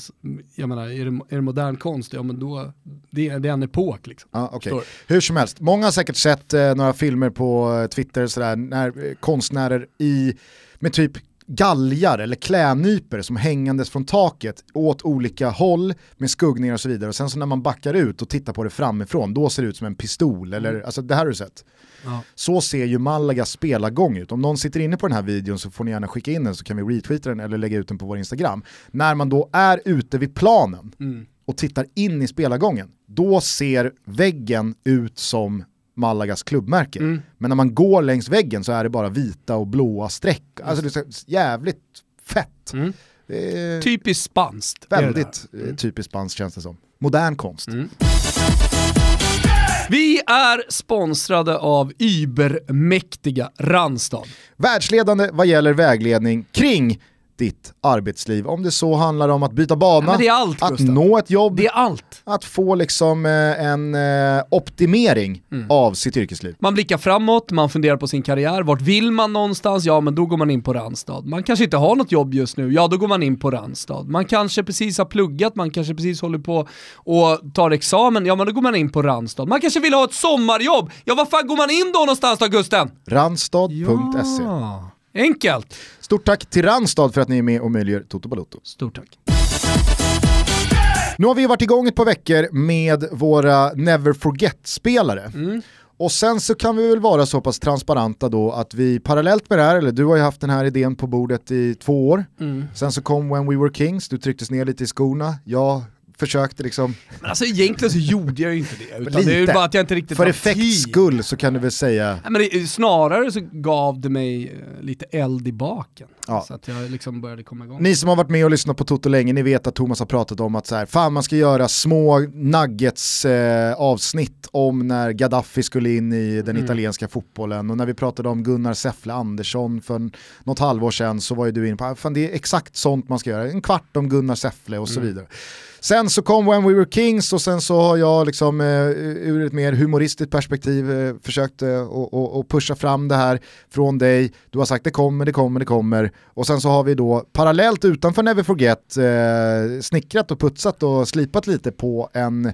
jag menar, är det, är det modern konst, ja men då, det, är- det är en epok liksom. Ja. Förstår Hur som helst, många har säkert sett eh, några filmer på eh, Twitter sådär, när eh, konstnärer i, med typ galgar eller klädnyper som hängandes från taket åt olika håll med skuggningar och så vidare. Och sen så när man backar ut och tittar på det framifrån, då ser det ut som en pistol. Eller, alltså det här har du sett. Ja. Så ser ju Malagas spelargång ut. Om någon sitter inne på den här videon så får ni gärna skicka in den så kan vi retweeta den eller lägga ut den på vår Instagram. När man då är ute vid planen Mm. och tittar in i spelargången, då ser väggen ut som Malagas klubbmärke. Mm. Men när man går längs väggen så är det bara vita och blåa streck. Alltså det är jävligt fett. Mm. Är Typiskt spanskt. väldigt eh, typiskt spanskt känns det som. Modern konst. Mm. Vi är sponsrade av übermäktiga Randstad. Världsledande vad gäller vägledning kring ditt arbetsliv. Om det så handlar om att byta Ja, bana, är allt, att nå ett jobb, Det är allt. att få liksom eh, en eh, optimering Mm. av sitt yrkesliv. Man blickar framåt, man funderar på sin karriär. Vart vill man någonstans? Ja, men då går man in på Randstad. Man kanske inte har något jobb just nu. Ja, då går man in på Randstad. Man kanske precis har pluggat, man kanske precis håller på och tar examen. Ja, men då går man in på Randstad. Man kanske vill ha ett sommarjobb. Ja, var fan går man in då någonstans då, Gusten? Randstad.se. Ja. Enkelt. Stort tack till Randstad för att ni är med och möjliggör Toto Balotto. Stort tack. Nu har vi varit igång ett par veckor med våra Never Forget-spelare. Och sen så kan vi väl vara så pass transparenta då att vi parallellt med det här, eller du har ju haft den här idén på bordet i två år, mm. sen så kom When We Were Kings, du trycktes ner lite i skorna, jag försökte liksom... Men alltså egentligen så gjorde jag ju inte det. Utan det är bara att jag inte riktigt För effekts skull så kan du väl säga... Nej, men det, snarare så gav det mig eh, lite eld i baken. Ja. Så att jag liksom började komma igång. Ni som har varit med och lyssnat på Toto länge, ni vet att Thomas har pratat om att så här, fan man ska göra små nuggets eh, avsnitt om när Gaddafi skulle in i den mm. italienska fotbollen och när vi pratade om Gunnar Säffle Andersson för något halvår sedan så var ju du inne på, fan det är exakt sånt man ska göra, en kvart om Gunnar Säffle och så mm. vidare. Sen så kom When We Were Kings och sen så har jag liksom eh, ur ett mer humoristiskt perspektiv eh, försökt eh, pusha fram det här från dig. Du har sagt det kommer, det kommer, det kommer. Och sen så har vi då parallellt utanför Never Forget eh, snickrat och putsat och slipat lite på en, eh,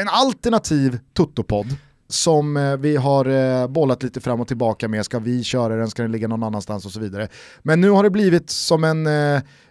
en alternativ Toto-podd som eh, vi har eh, bollat lite fram och tillbaka med. Ska vi köra den, ska den ligga någon annanstans och så vidare. Men nu har det blivit som en,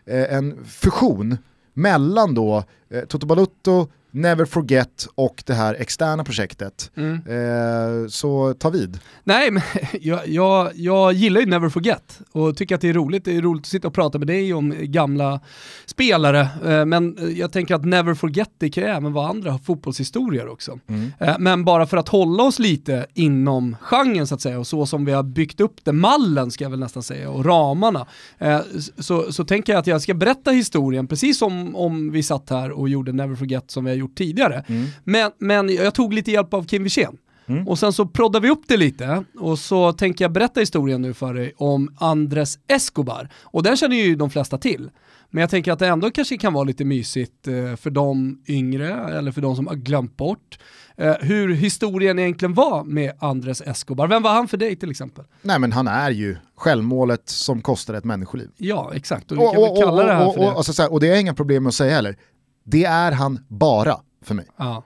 en fusion mellan då eh, Toto Balutto, Never Forget och det här externa projektet. Mm. Eh, så ta vid. Nej, men jag, jag, jag gillar ju Never Forget och tycker att det är roligt. Det är roligt att sitta och prata med dig om gamla spelare. Eh, men jag tänker att Never Forget det kan ju även vara andra fotbollshistorier också. Mm. Eh, men bara för att hålla oss lite inom genren så att säga och så som vi har byggt upp det, mallen ska jag väl nästan säga, och ramarna. Eh, så, så tänker jag att jag ska berätta historien precis som om vi satt här och gjorde Never Forget som vi har gjort tidigare. Mm. Men, men jag tog lite hjälp av Kim Wirsén. Mm. Och sen så proddar vi upp det lite och så tänker jag berätta historien nu för dig om Andres Escobar. Och den känner ju de flesta till. Men jag tänker att det ändå kanske kan vara lite mysigt eh, för de yngre eller för de som har glömt bort eh, hur historien egentligen var med Andres Escobar. Vem var han för dig till exempel? Nej men han är ju självmålet som kostade ett människoliv. Ja exakt, och, och, och, kalla det här för det. Och, alltså, och det är inga problem med att säga heller. Det är han bara för mig. Ja.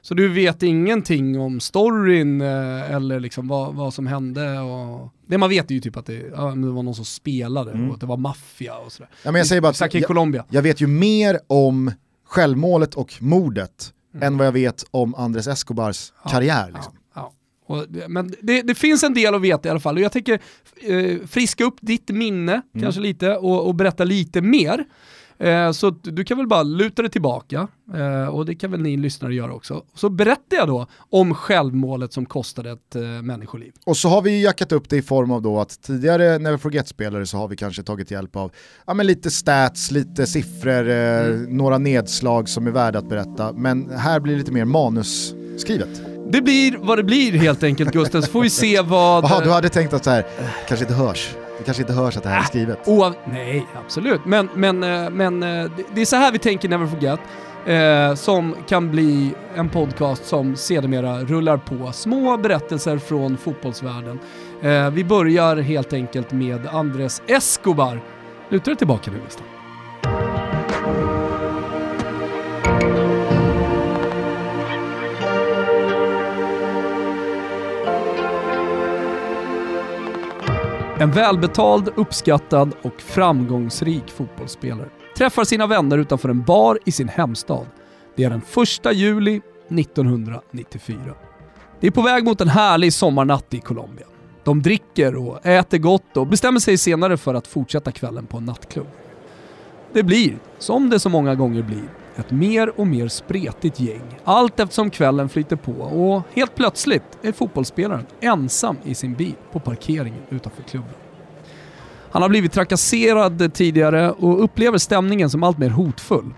Så du vet ingenting om storyn eh, eller liksom vad, vad som hände? Och... Det man vet är ju typ att det, ja, det var någon som spelade mm. och att det var maffia och sådär. Ja, men jag säger bara att jag, Colombia. jag vet ju mer om självmålet och mordet mm. än vad jag vet om Andres Escobars ja, karriär. Liksom. Ja, och, men det, det, finns en del att veta i alla fall och jag tänker eh, friska upp ditt minne mm. kanske lite och, och berätta lite mer. Eh, så du kan väl bara luta dig tillbaka, eh, och det kan väl ni lyssnare göra också. Så berättar jag då om självmålet som kostade ett eh, människoliv. Och så har vi jackat upp det i form av då att tidigare Never Forget-spelare så har vi kanske tagit hjälp av ja, men lite stats, lite siffror, eh, mm. några nedslag som är värda att berätta. Men här blir det lite mer manusskrivet. Det blir vad det blir helt enkelt Gusten, så får vi se vad... Jaha, du hade tänkt att så här, kanske inte hörs. Det kanske inte hörs att det här är äh, skrivet. Oav nej, absolut. Men, men, eh, men eh, det är så här vi tänker Never Forget. Eh, som kan bli en podcast som sedermera rullar på små berättelser från fotbollsvärlden. Eh, vi börjar helt enkelt med Andres Escobar. Lutar du tillbaka nu Gustav? En välbetald, uppskattad och framgångsrik fotbollsspelare träffar sina vänner utanför en bar i sin hemstad. Det är den 1 juli 1994. Det är på väg mot en härlig sommarnatt i Colombia. De dricker och äter gott och bestämmer sig senare för att fortsätta kvällen på en nattklubb. Det blir, som det så många gånger blir, ett mer och mer spretigt gäng allt eftersom kvällen flyter på och helt plötsligt är fotbollsspelaren ensam i sin bil på parkeringen utanför klubben. Han har blivit trakasserad tidigare och upplever stämningen som allt mer hotfull.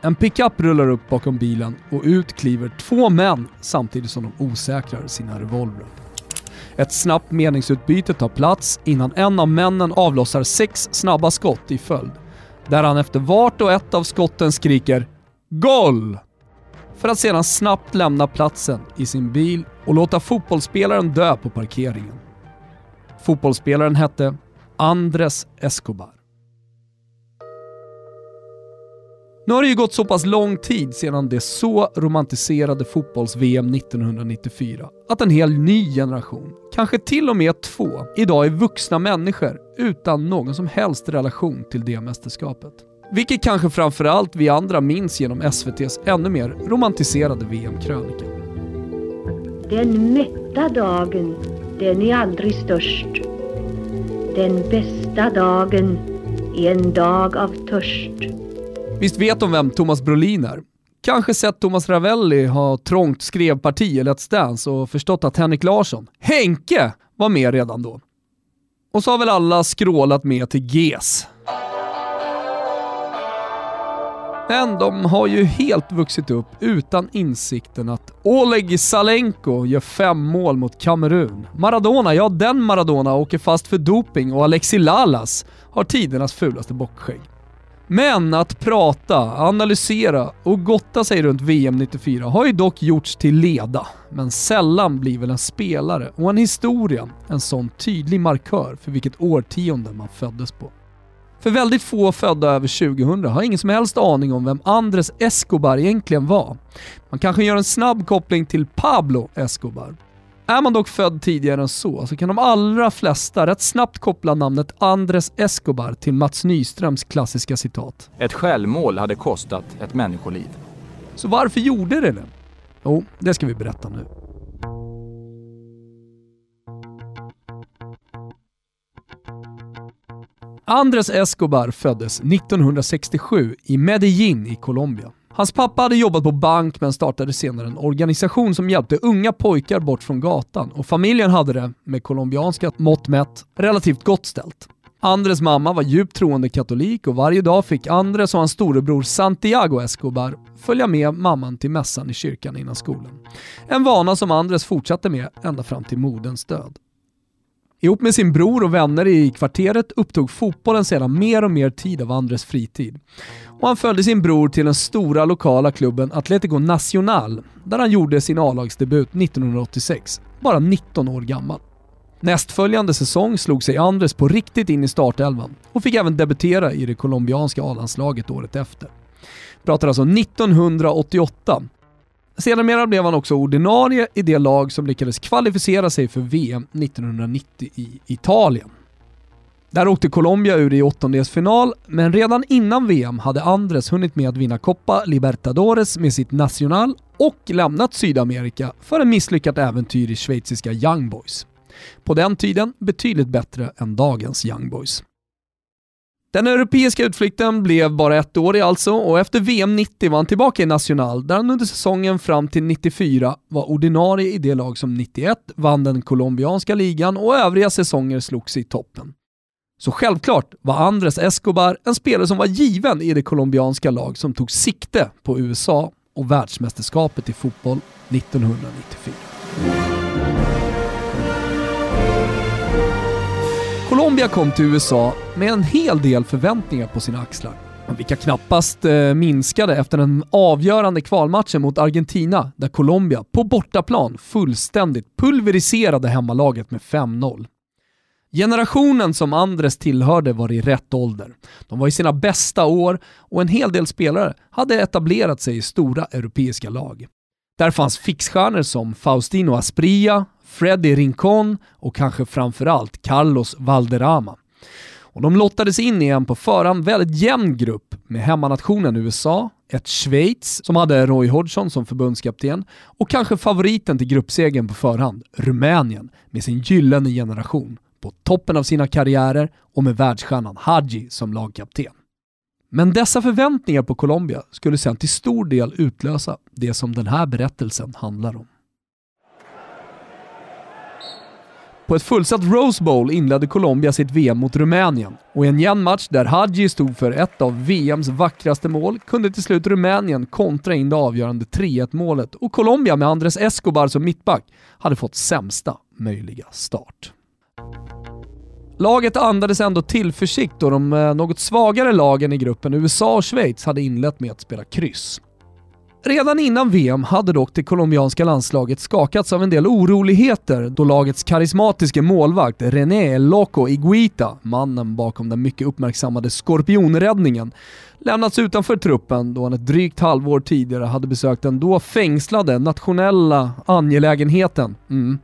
En pickup rullar upp bakom bilen och ut kliver två män samtidigt som de osäkrar sina revolvrar. Ett snabbt meningsutbyte tar plats innan en av männen avlossar sex snabba skott i följd där han efter vart och ett av skotten skriker “Goal!” för att sedan snabbt lämna platsen i sin bil och låta fotbollsspelaren dö på parkeringen. Fotbollsspelaren hette Andres Escobar. Nu har det ju gått så pass lång tid sedan det så romantiserade fotbolls-VM 1994 att en hel ny generation, kanske till och med två, idag är vuxna människor utan någon som helst relation till det mästerskapet. Vilket kanske framförallt vi andra minns genom SVTs ännu mer romantiserade VM-krönika. Den mätta dagen, den är aldrig störst. Den bästa dagen är en dag av törst. Visst vet de vem Thomas Brolin är? Kanske sett Thomas Ravelli ha trångt skrevparti i Let's Dance och förstått att Henrik Larsson, Henke, var med redan då. Och så har väl alla skrålat med till GES. Men de har ju helt vuxit upp utan insikten att Oleg Salenko gör fem mål mot Kamerun. Maradona, ja den Maradona åker fast för doping och Alexi Lalas har tidernas fulaste bockskägg. Men att prata, analysera och gotta sig runt VM 94 har ju dock gjorts till leda. Men sällan blir väl en spelare och en historia en sån tydlig markör för vilket årtionde man föddes på. För väldigt få födda över 2000 har ingen som helst aning om vem Andres Escobar egentligen var. Man kanske gör en snabb koppling till Pablo Escobar. Är man dock född tidigare än så, så kan de allra flesta rätt snabbt koppla namnet Andres Escobar till Mats Nyströms klassiska citat. Ett självmål hade kostat ett människoliv. Så varför gjorde det det? Jo, det ska vi berätta nu. Andres Escobar föddes 1967 i Medellin i Colombia. Hans pappa hade jobbat på bank men startade senare en organisation som hjälpte unga pojkar bort från gatan och familjen hade det, med colombianska mått mätt, relativt gott ställt. Andres mamma var djupt troende katolik och varje dag fick Andres och hans storebror Santiago Escobar följa med mamman till mässan i kyrkan innan skolan. En vana som Andres fortsatte med ända fram till moderns död. Ihop med sin bror och vänner i kvarteret upptog fotbollen sedan mer och mer tid av Andres fritid. Och han följde sin bror till den stora lokala klubben Atletico Nacional, där han gjorde sin A-lagsdebut 1986, bara 19 år gammal. Nästföljande säsong slog sig Andres på riktigt in i startelvan och fick även debutera i det colombianska A-landslaget året efter. Pratar alltså 1988 Sedermera blev han också ordinarie i det lag som lyckades kvalificera sig för VM 1990 i Italien. Där åkte Colombia ur i åttondelsfinal, men redan innan VM hade Andres hunnit med att vinna Copa Libertadores med sitt Nacional och lämnat Sydamerika för en misslyckat äventyr i schweiziska Young Boys. På den tiden betydligt bättre än dagens Young Boys. Den europeiska utflykten blev bara ett år i alltså och efter VM 90 var han tillbaka i National där han under säsongen fram till 94 var ordinarie i det lag som 91 vann den colombianska ligan och övriga säsonger slogs i toppen. Så självklart var Andres Escobar en spelare som var given i det colombianska lag som tog sikte på USA och världsmästerskapet i fotboll 1994. Colombia kom till USA med en hel del förväntningar på sina axlar. Vilka knappast eh, minskade efter den avgörande kvalmatchen mot Argentina där Colombia på bortaplan fullständigt pulveriserade hemmalaget med 5-0. Generationen som Andres tillhörde var i rätt ålder. De var i sina bästa år och en hel del spelare hade etablerat sig i stora europeiska lag. Där fanns fixstjärnor som Faustino Asprilla, Freddy Rincon och kanske framförallt Carlos Valderrama. Och de lottades in i en på förhand väldigt jämn grupp med hemmanationen USA, ett Schweiz som hade Roy Hodgson som förbundskapten och kanske favoriten till gruppsegern på förhand, Rumänien med sin gyllene generation på toppen av sina karriärer och med världsstjärnan Hadji som lagkapten. Men dessa förväntningar på Colombia skulle sedan till stor del utlösa det som den här berättelsen handlar om. På ett fullsatt Rose Bowl inledde Colombia sitt VM mot Rumänien och i en jämn match där Hadji stod för ett av VMs vackraste mål kunde till slut Rumänien kontra in det avgörande 3-1 målet och Colombia med Andres Escobar som mittback hade fått sämsta möjliga start. Laget andades ändå tillförsikt då de eh, något svagare lagen i gruppen USA och Schweiz hade inlett med att spela kryss. Redan innan VM hade dock det colombianska landslaget skakats av en del oroligheter då lagets karismatiske målvakt René Loco Iguita, mannen bakom den mycket uppmärksammade skorpionräddningen, lämnats utanför truppen då han ett drygt halvår tidigare hade besökt den då fängslade nationella angelägenheten, mm,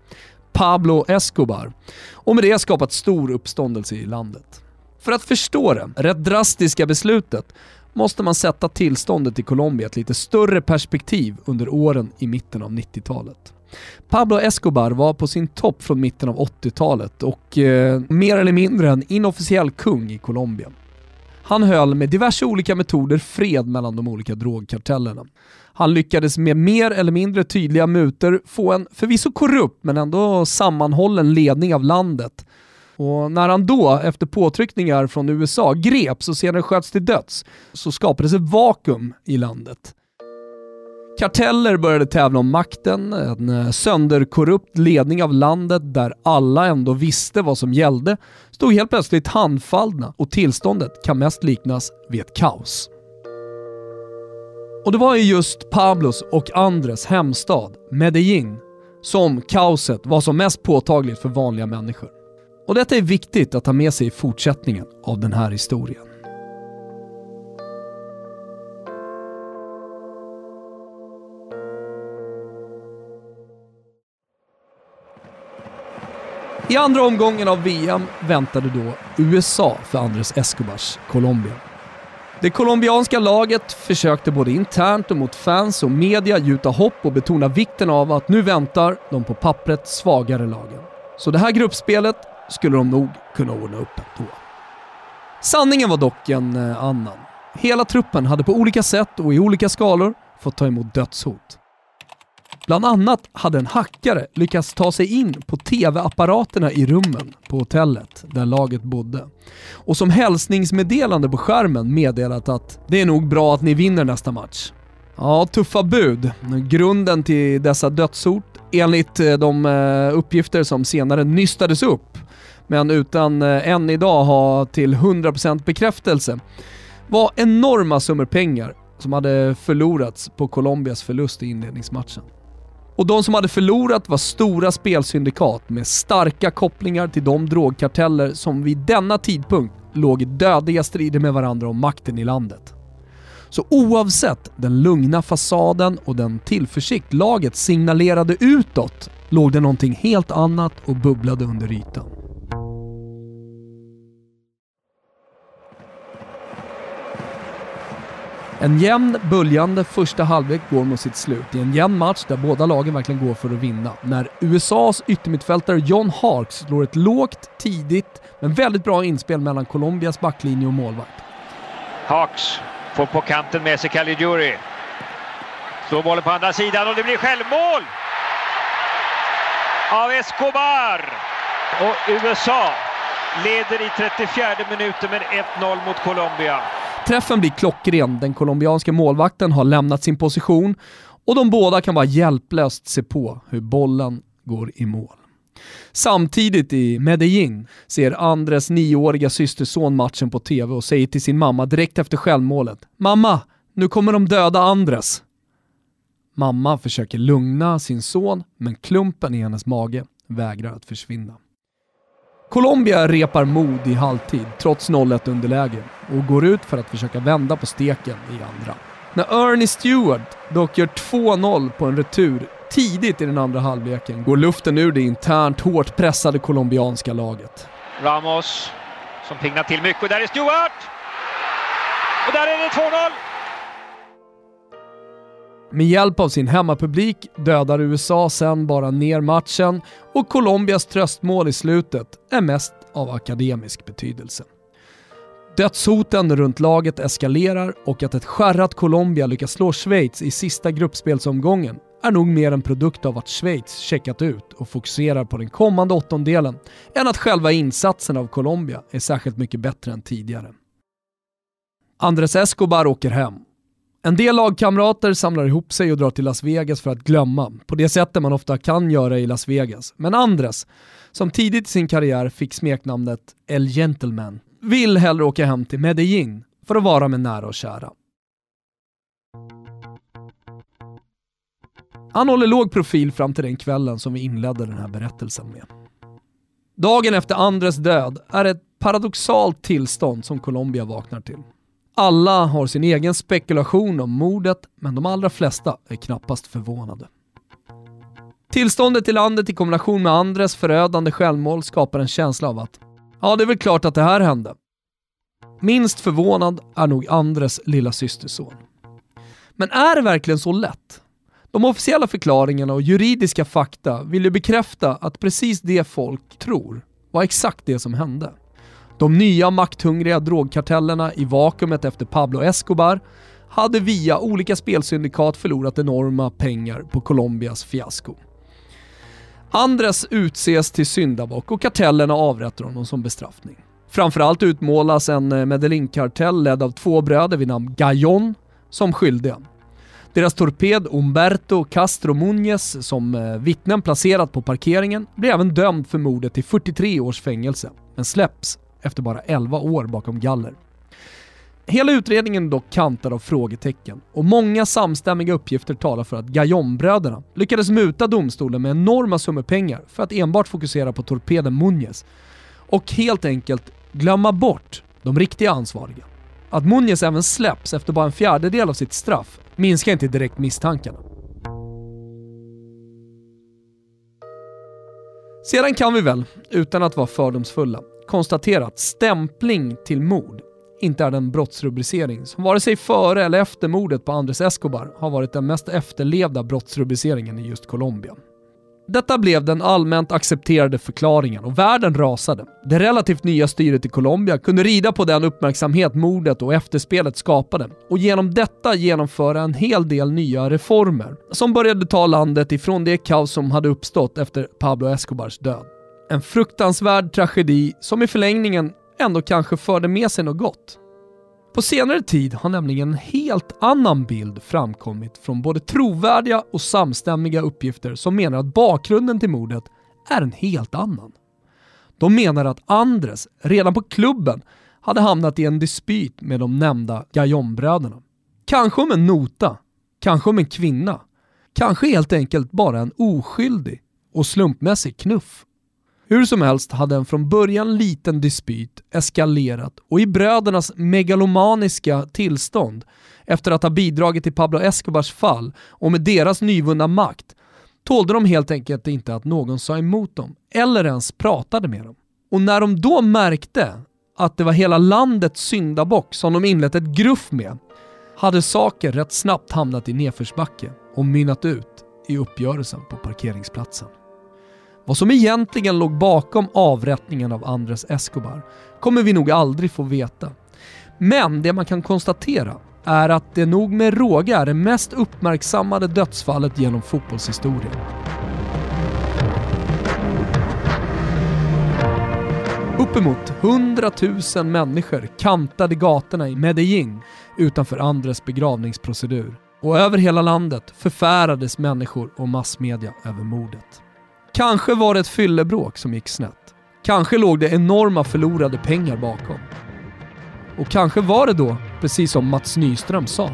Pablo Escobar, och med det skapat stor uppståndelse i landet. För att förstå det rätt drastiska beslutet måste man sätta tillståndet i Colombia ett lite större perspektiv under åren i mitten av 90-talet. Pablo Escobar var på sin topp från mitten av 80-talet och eh, mer eller mindre en inofficiell kung i Colombia. Han höll med diverse olika metoder fred mellan de olika drogkartellerna. Han lyckades med mer eller mindre tydliga muter få en förvisso korrupt men ändå sammanhållen ledning av landet. Och när han då, efter påtryckningar från USA, greps och senare sköts till döds, så skapades ett vakuum i landet. Karteller började tävla om makten, en eh, sönderkorrupt ledning av landet där alla ändå visste vad som gällde stod helt plötsligt handfallna och tillståndet kan mest liknas vid ett kaos. Och det var i just Pablos och Andres hemstad, Medellin, som kaoset var som mest påtagligt för vanliga människor. Och detta är viktigt att ta med sig i fortsättningen av den här historien. I andra omgången av VM väntade då USA för Andres Escobars Colombia. Det colombianska laget försökte både internt och mot fans och media gjuta hopp och betona vikten av att nu väntar de på pappret svagare lagen. Så det här gruppspelet skulle de nog kunna ordna upp ändå. Sanningen var dock en eh, annan. Hela truppen hade på olika sätt och i olika skalor fått ta emot dödshot. Bland annat hade en hackare lyckats ta sig in på TV-apparaterna i rummen på hotellet där laget bodde. Och som hälsningsmeddelande på skärmen meddelat att det är nog bra att ni vinner nästa match. Ja, tuffa bud. Grunden till dessa dödshot, enligt eh, de eh, uppgifter som senare nystades upp, men utan eh, än idag ha till 100% bekräftelse, var enorma summor pengar som hade förlorats på Colombias förlust i inledningsmatchen. Och de som hade förlorat var stora spelsyndikat med starka kopplingar till de drogkarteller som vid denna tidpunkt låg i dödliga strider med varandra om makten i landet. Så oavsett den lugna fasaden och den tillförsikt laget signalerade utåt låg det någonting helt annat och bubblade under ytan. En jämn, böljande första halvlek går mot sitt slut i en jämn match där båda lagen verkligen går för att vinna. När USAs yttermittfältare John Harks slår ett lågt, tidigt, men väldigt bra inspel mellan Colombias backlinje och målvakt. Harks får på kanten med sig Caligiuri. Slår bollen på andra sidan och det blir självmål! Av Escobar! Och USA leder i 34 minuten med 1-0 mot Colombia. Träffen blir klockren, den colombianska målvakten har lämnat sin position och de båda kan bara hjälplöst se på hur bollen går i mål. Samtidigt i Medellin ser Andres nioåriga systerson matchen på TV och säger till sin mamma direkt efter självmålet “Mamma, nu kommer de döda Andres”. Mamma försöker lugna sin son, men klumpen i hennes mage vägrar att försvinna. Colombia repar mod i halvtid, trots 0-1 underläge, och går ut för att försöka vända på steken i andra. När Ernie Stewart dock gör 2-0 på en retur tidigt i den andra halvleken går luften ur det internt hårt pressade colombianska laget. Ramos som pingnar till mycket och där är Stewart! Och där är det 2-0! Med hjälp av sin hemmapublik dödar USA sen bara ner matchen och Colombias tröstmål i slutet är mest av akademisk betydelse. Dödshoten runt laget eskalerar och att ett skärrat Colombia lyckas slå Schweiz i sista gruppspelsomgången är nog mer en produkt av att Schweiz checkat ut och fokuserar på den kommande åttondelen än att själva insatsen av Colombia är särskilt mycket bättre än tidigare. Andres Escobar åker hem en del lagkamrater samlar ihop sig och drar till Las Vegas för att glömma, på det sättet man ofta kan göra i Las Vegas. Men Andres, som tidigt i sin karriär fick smeknamnet El Gentleman, vill hellre åka hem till Medellin för att vara med nära och kära. Han håller låg profil fram till den kvällen som vi inledde den här berättelsen med. Dagen efter Andres död är ett paradoxalt tillstånd som Colombia vaknar till. Alla har sin egen spekulation om mordet, men de allra flesta är knappast förvånade. Tillståndet i landet i kombination med Andres förödande självmål skapar en känsla av att ja, det är väl klart att det här hände. Minst förvånad är nog Andres lilla systerson. Men är det verkligen så lätt? De officiella förklaringarna och juridiska fakta vill ju bekräfta att precis det folk tror var exakt det som hände. De nya makthungriga drogkartellerna i vakuumet efter Pablo Escobar hade via olika spelsyndikat förlorat enorma pengar på Colombias fiasko. Andres utses till syndabock och kartellerna avrättar honom som bestraffning. Framförallt utmålas en eh, Medellin-kartell ledd av två bröder vid namn Gajon som skyldiga. Deras torped Umberto Castro Muñez, som eh, vittnen placerat på parkeringen, blir även dömd för mordet till 43 års fängelse, men släpps efter bara 11 år bakom galler. Hela utredningen är dock kantad av frågetecken och många samstämmiga uppgifter talar för att Gajonbröderna lyckades muta domstolen med enorma summor pengar för att enbart fokusera på torpeden Munez och helt enkelt glömma bort de riktiga ansvariga. Att Munez även släpps efter bara en fjärdedel av sitt straff minskar inte direkt misstankarna. Sedan kan vi väl, utan att vara fördomsfulla, konstatera att stämpling till mord inte är den brottsrubricering som vare sig före eller efter mordet på Andres Escobar har varit den mest efterlevda brottsrubriceringen i just Colombia. Detta blev den allmänt accepterade förklaringen och världen rasade. Det relativt nya styret i Colombia kunde rida på den uppmärksamhet mordet och efterspelet skapade och genom detta genomföra en hel del nya reformer som började ta landet ifrån det kaos som hade uppstått efter Pablo Escobars död. En fruktansvärd tragedi som i förlängningen ändå kanske förde med sig något gott. På senare tid har nämligen en helt annan bild framkommit från både trovärdiga och samstämmiga uppgifter som menar att bakgrunden till mordet är en helt annan. De menar att Andres redan på klubben hade hamnat i en dispyt med de nämnda Gajonbröderna. Kanske om en nota, kanske om en kvinna, kanske helt enkelt bara en oskyldig och slumpmässig knuff. Hur som helst hade en från början liten dispyt eskalerat och i brödernas megalomaniska tillstånd efter att ha bidragit till Pablo Escobars fall och med deras nyvunna makt tålde de helt enkelt inte att någon sa emot dem eller ens pratade med dem. Och när de då märkte att det var hela landets syndabock som de inlett ett gruff med hade saker rätt snabbt hamnat i nedförsbacke och mynnat ut i uppgörelsen på parkeringsplatsen. Vad som egentligen låg bakom avrättningen av Andres Escobar kommer vi nog aldrig få veta. Men det man kan konstatera är att det nog med råga är det mest uppmärksammade dödsfallet genom fotbollshistorien. Uppemot 100 000 människor kantade gatorna i Medellin utanför Andres begravningsprocedur. Och över hela landet förfärades människor och massmedia över mordet. Kanske var det ett fyllebråk som gick snett. Kanske låg det enorma förlorade pengar bakom. Och kanske var det då, precis som Mats Nyström sa,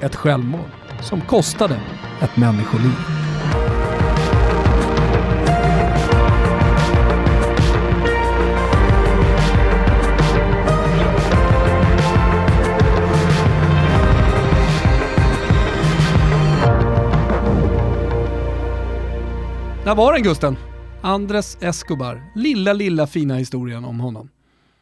ett självmål som kostade ett människoliv. Där var den Gusten. Andres Escobar. Lilla, lilla fina historien om honom.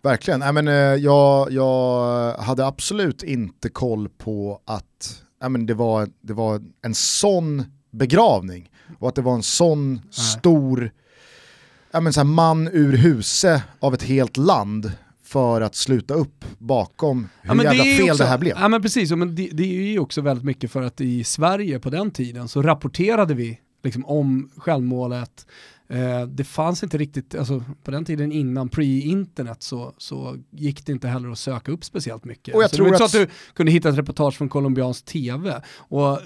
Verkligen, äh, men, eh, jag, jag hade absolut inte koll på att äh, men, det, var, det var en sån begravning och att det var en sån Nej. stor äh, men, så man ur huse av ett helt land för att sluta upp bakom hur ja, jävla fel också, det här blev. Ja men precis, men det, det är ju också väldigt mycket för att i Sverige på den tiden så rapporterade vi liksom, om självmålet. Eh, det fanns inte riktigt, alltså, på den tiden innan pre-internet så, så gick det inte heller att söka upp speciellt mycket. Och jag så tror det var att... inte så att du kunde hitta ett reportage från colombiansk tv. Och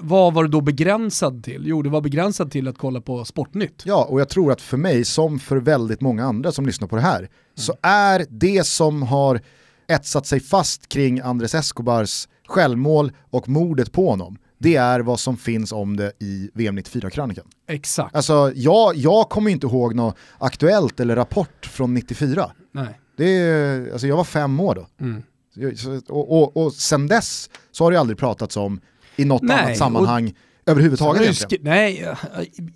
vad var det då begränsad till? Jo, det var begränsad till att kolla på Sportnytt. Ja, och jag tror att för mig, som för väldigt många andra som lyssnar på det här, mm. så är det som har etsat sig fast kring Andres Escobars självmål och mordet på honom, det är vad som finns om det i VM 94-krönikan. Exakt. Alltså jag, jag kommer inte ihåg något aktuellt eller rapport från 94. Nej. Det är, alltså jag var fem år då. Mm. Och, och, och sen dess så har det aldrig pratats om i något Nej, annat sammanhang överhuvudtaget Nej,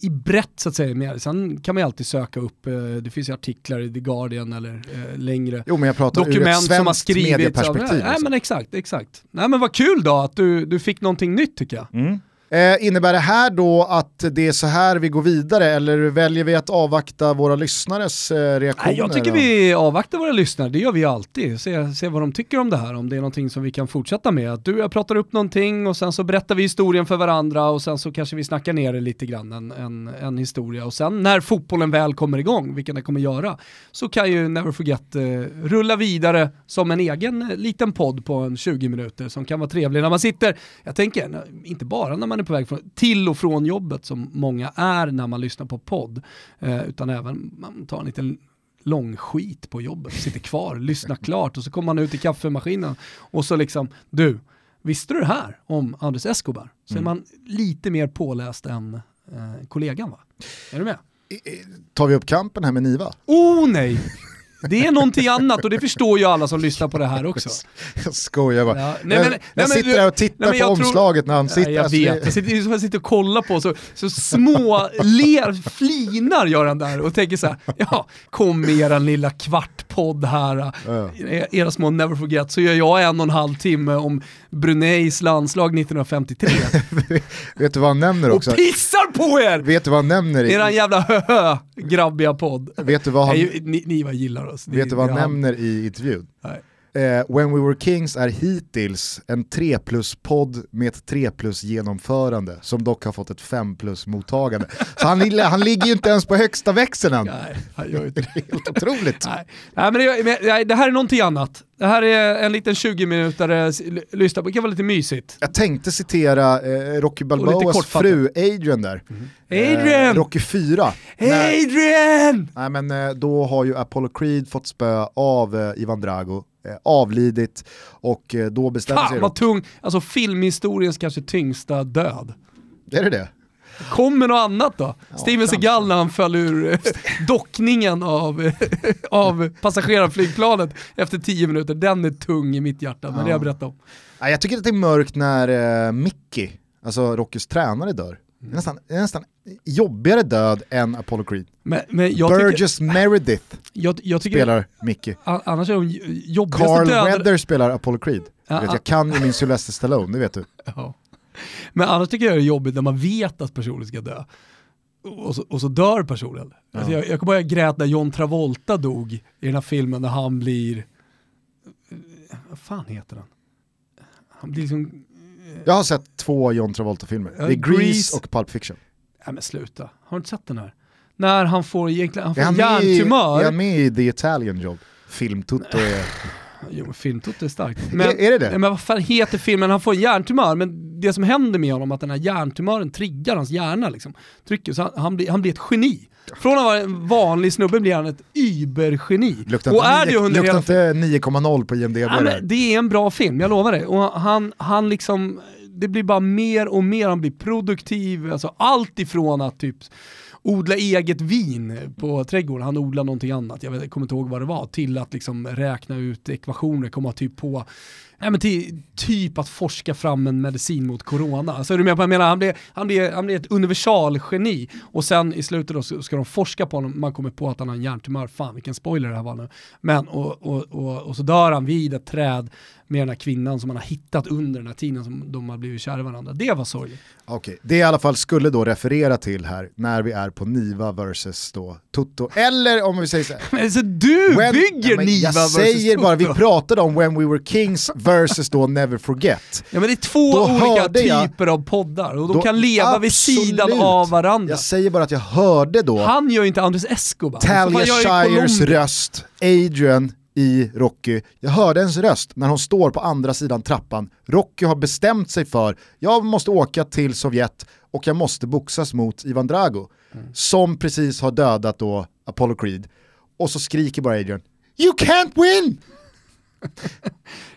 i, brett så att säga. Mer. Sen kan man ju alltid söka upp, eh, det finns ju artiklar i The Guardian eller eh, längre jo, men jag pratar dokument ur ett som har skrivits. Av, nej, nej men exakt, exakt. Nej men vad kul då att du, du fick någonting nytt tycker jag. Mm. Eh, innebär det här då att det är så här vi går vidare eller väljer vi att avvakta våra lyssnares eh, reaktioner? Nej, jag tycker då? vi avvaktar våra lyssnare, det gör vi alltid. Se, se vad de tycker om det här, om det är någonting som vi kan fortsätta med. Att du och jag pratar upp någonting och sen så berättar vi historien för varandra och sen så kanske vi snackar ner det lite grann, en, en, en historia. Och sen när fotbollen väl kommer igång, vilken det kommer göra, så kan ju Never Forget eh, rulla vidare som en egen eh, liten podd på en 20 minuter som kan vara trevlig när man sitter, jag tänker, inte bara när man är på väg från, till och från jobbet som många är när man lyssnar på podd, eh, utan även man tar en liten lång skit på jobbet, sitter kvar, lyssnar klart och så kommer man ut i kaffemaskinen och så liksom, du, visste du det här om Andres Escobar? Så Mm. är man lite mer påläst än eh, kollegan va? Är du med? Tar vi upp kampen här med Niva? Oh nej! Det är någonting annat och det förstår ju alla som lyssnar på det här också. Jag skojar bara. Ja, nej, jag men- nej, jag sitter där och tittar nej, på jag tror- omslaget när han sitter. Nej, jag alltså, vet, jag sitter, är som jag sitter och kollar på så, så små ler, flinar gör han där och tänker så här, ja, kom med eran lilla kvartpodd här, Ja. era små never forget, så gör jag en och en halv timme om Bruneis landslag 1953 Vet du vad han nämner och också? pissar på er! Vet du vad han nämner? I, Eran jävla höhö grabbiga podd. vet du vad han, Nej, ni, ni vad gillar oss. Ni- vet du vad han nämner i intervjun? Nej. Eh, When We Were Kings är hittills en 3 plus-podd med ett 3 plus-genomförande som dock har fått ett 5 plus-mottagande. Så han, han ligger ju inte ens på högsta växeln än. Nej, han gör inte det. Helt otroligt. Nej, nej men, det, men det här är någonting annat. Det här är en liten 20-minutare, lyssna på, det kan vara lite mysigt. Jag tänkte citera eh, Rocky Balboas fru Adrian där. Adrian! Eh, Rocky 4. När- Adrian! Nej men eh, då har ju Apollo Creed fått spö av eh, Ivan Drago, avlidit och eh, då bestämmer sig Fan vad tung, alltså filmhistoriens kanske tyngsta död. Är det det? Kommer något annat då? Steven kanske. Seagal när han föll ur eh, dockningen av, av passagerarflygplanet efter 10 minuter, den är tung i mitt hjärta, men det har jag berättat om. Jag tycker att det är mörkt när eh, Mickey, alltså Rockys tränare, dör. Det är nästan, det är nästan jobbigare död än Apollo Creed. Men, men jag, tycker, Burgess Meredith jag, jag tycker, spelar Mickey. annars är de jobbigaste Carl dödare... Weather spelar Apollo Creed. Ja, vet, ja. jag kan ju min Sylvester Stallone, det vet du. Ja. Men annars tycker jag det är jobbigt när man vet att personen ska dö. Och så, och så dör personen. Alltså jag, jag kommer ihåg jag grät när John Travolta dog i den här filmen när han blir... Vad fan heter den? Han blir liksom... Jag har sett två John Travolta-filmer. Ja, Det är Grease. och Pulp Fiction. Nej men sluta, har du inte sett den här? När han får egentligen, han får med i, hjärntumör. är med i The Italian Job? Filmtutto är... Jo men filmtot är starkt. Är- är det det? Men vad fan heter filmen? Han får en hjärntumör, men det som händer med honom är att den här hjärntumören triggar hans hjärna. Liksom. Trycker, så han, han, blir, han blir ett geni. Från att vara en vanlig snubbe blir han ett übergeni. Luktar Och är inte, det under luktar hela inte 9,0 på IMDB Ja, men det är en bra film, jag lovar det. Och han, han liksom, det blir bara mer och mer, han blir produktiv, alltså allt ifrån att typ odla eget vin på trädgården, han odlar någonting annat, jag, vet, jag kommer inte ihåg vad det var, till att liksom räkna ut ekvationer, komma typ på Nej, men typ att forska fram en medicin mot corona. Alltså, är du med på jag menar? Han blir, han, blir, han blir ett universalgeni och sen i slutet då så ska de forska på honom, man kommer på att han har en hjärntumör, fan vilken spoiler det här var nu. Men, och, och, och, och så dör han vid ett träd med den här kvinnan som han har hittat under den här tiden som de har blivit kära i varandra. Det var sorgligt. Okej, det i alla fall skulle då referera till här när vi är på Niva versus då Tutto. Eller om vi säger så här. Men så du When- bygger Ja, men Niva Jag versus säger bara, vi Toto. pratade om When We Were Kings versus då Never Forget. Ja men det är två Då olika jag- typer av poddar och de Då- kan leva vid sidan absolut. av varandra. Jag säger bara att jag hörde då Han gör ju inte Andres Escobar. Talia Shires röst, Adrian i Rocky. Jag hörde ens röst när hon står på andra sidan trappan. Rocky har bestämt sig för, jag måste åka till Sovjet och jag måste boxas mot Ivan Drago. Mm. Som precis har dödat då Apollo Creed. Och så skriker bara Adrian, You can't win!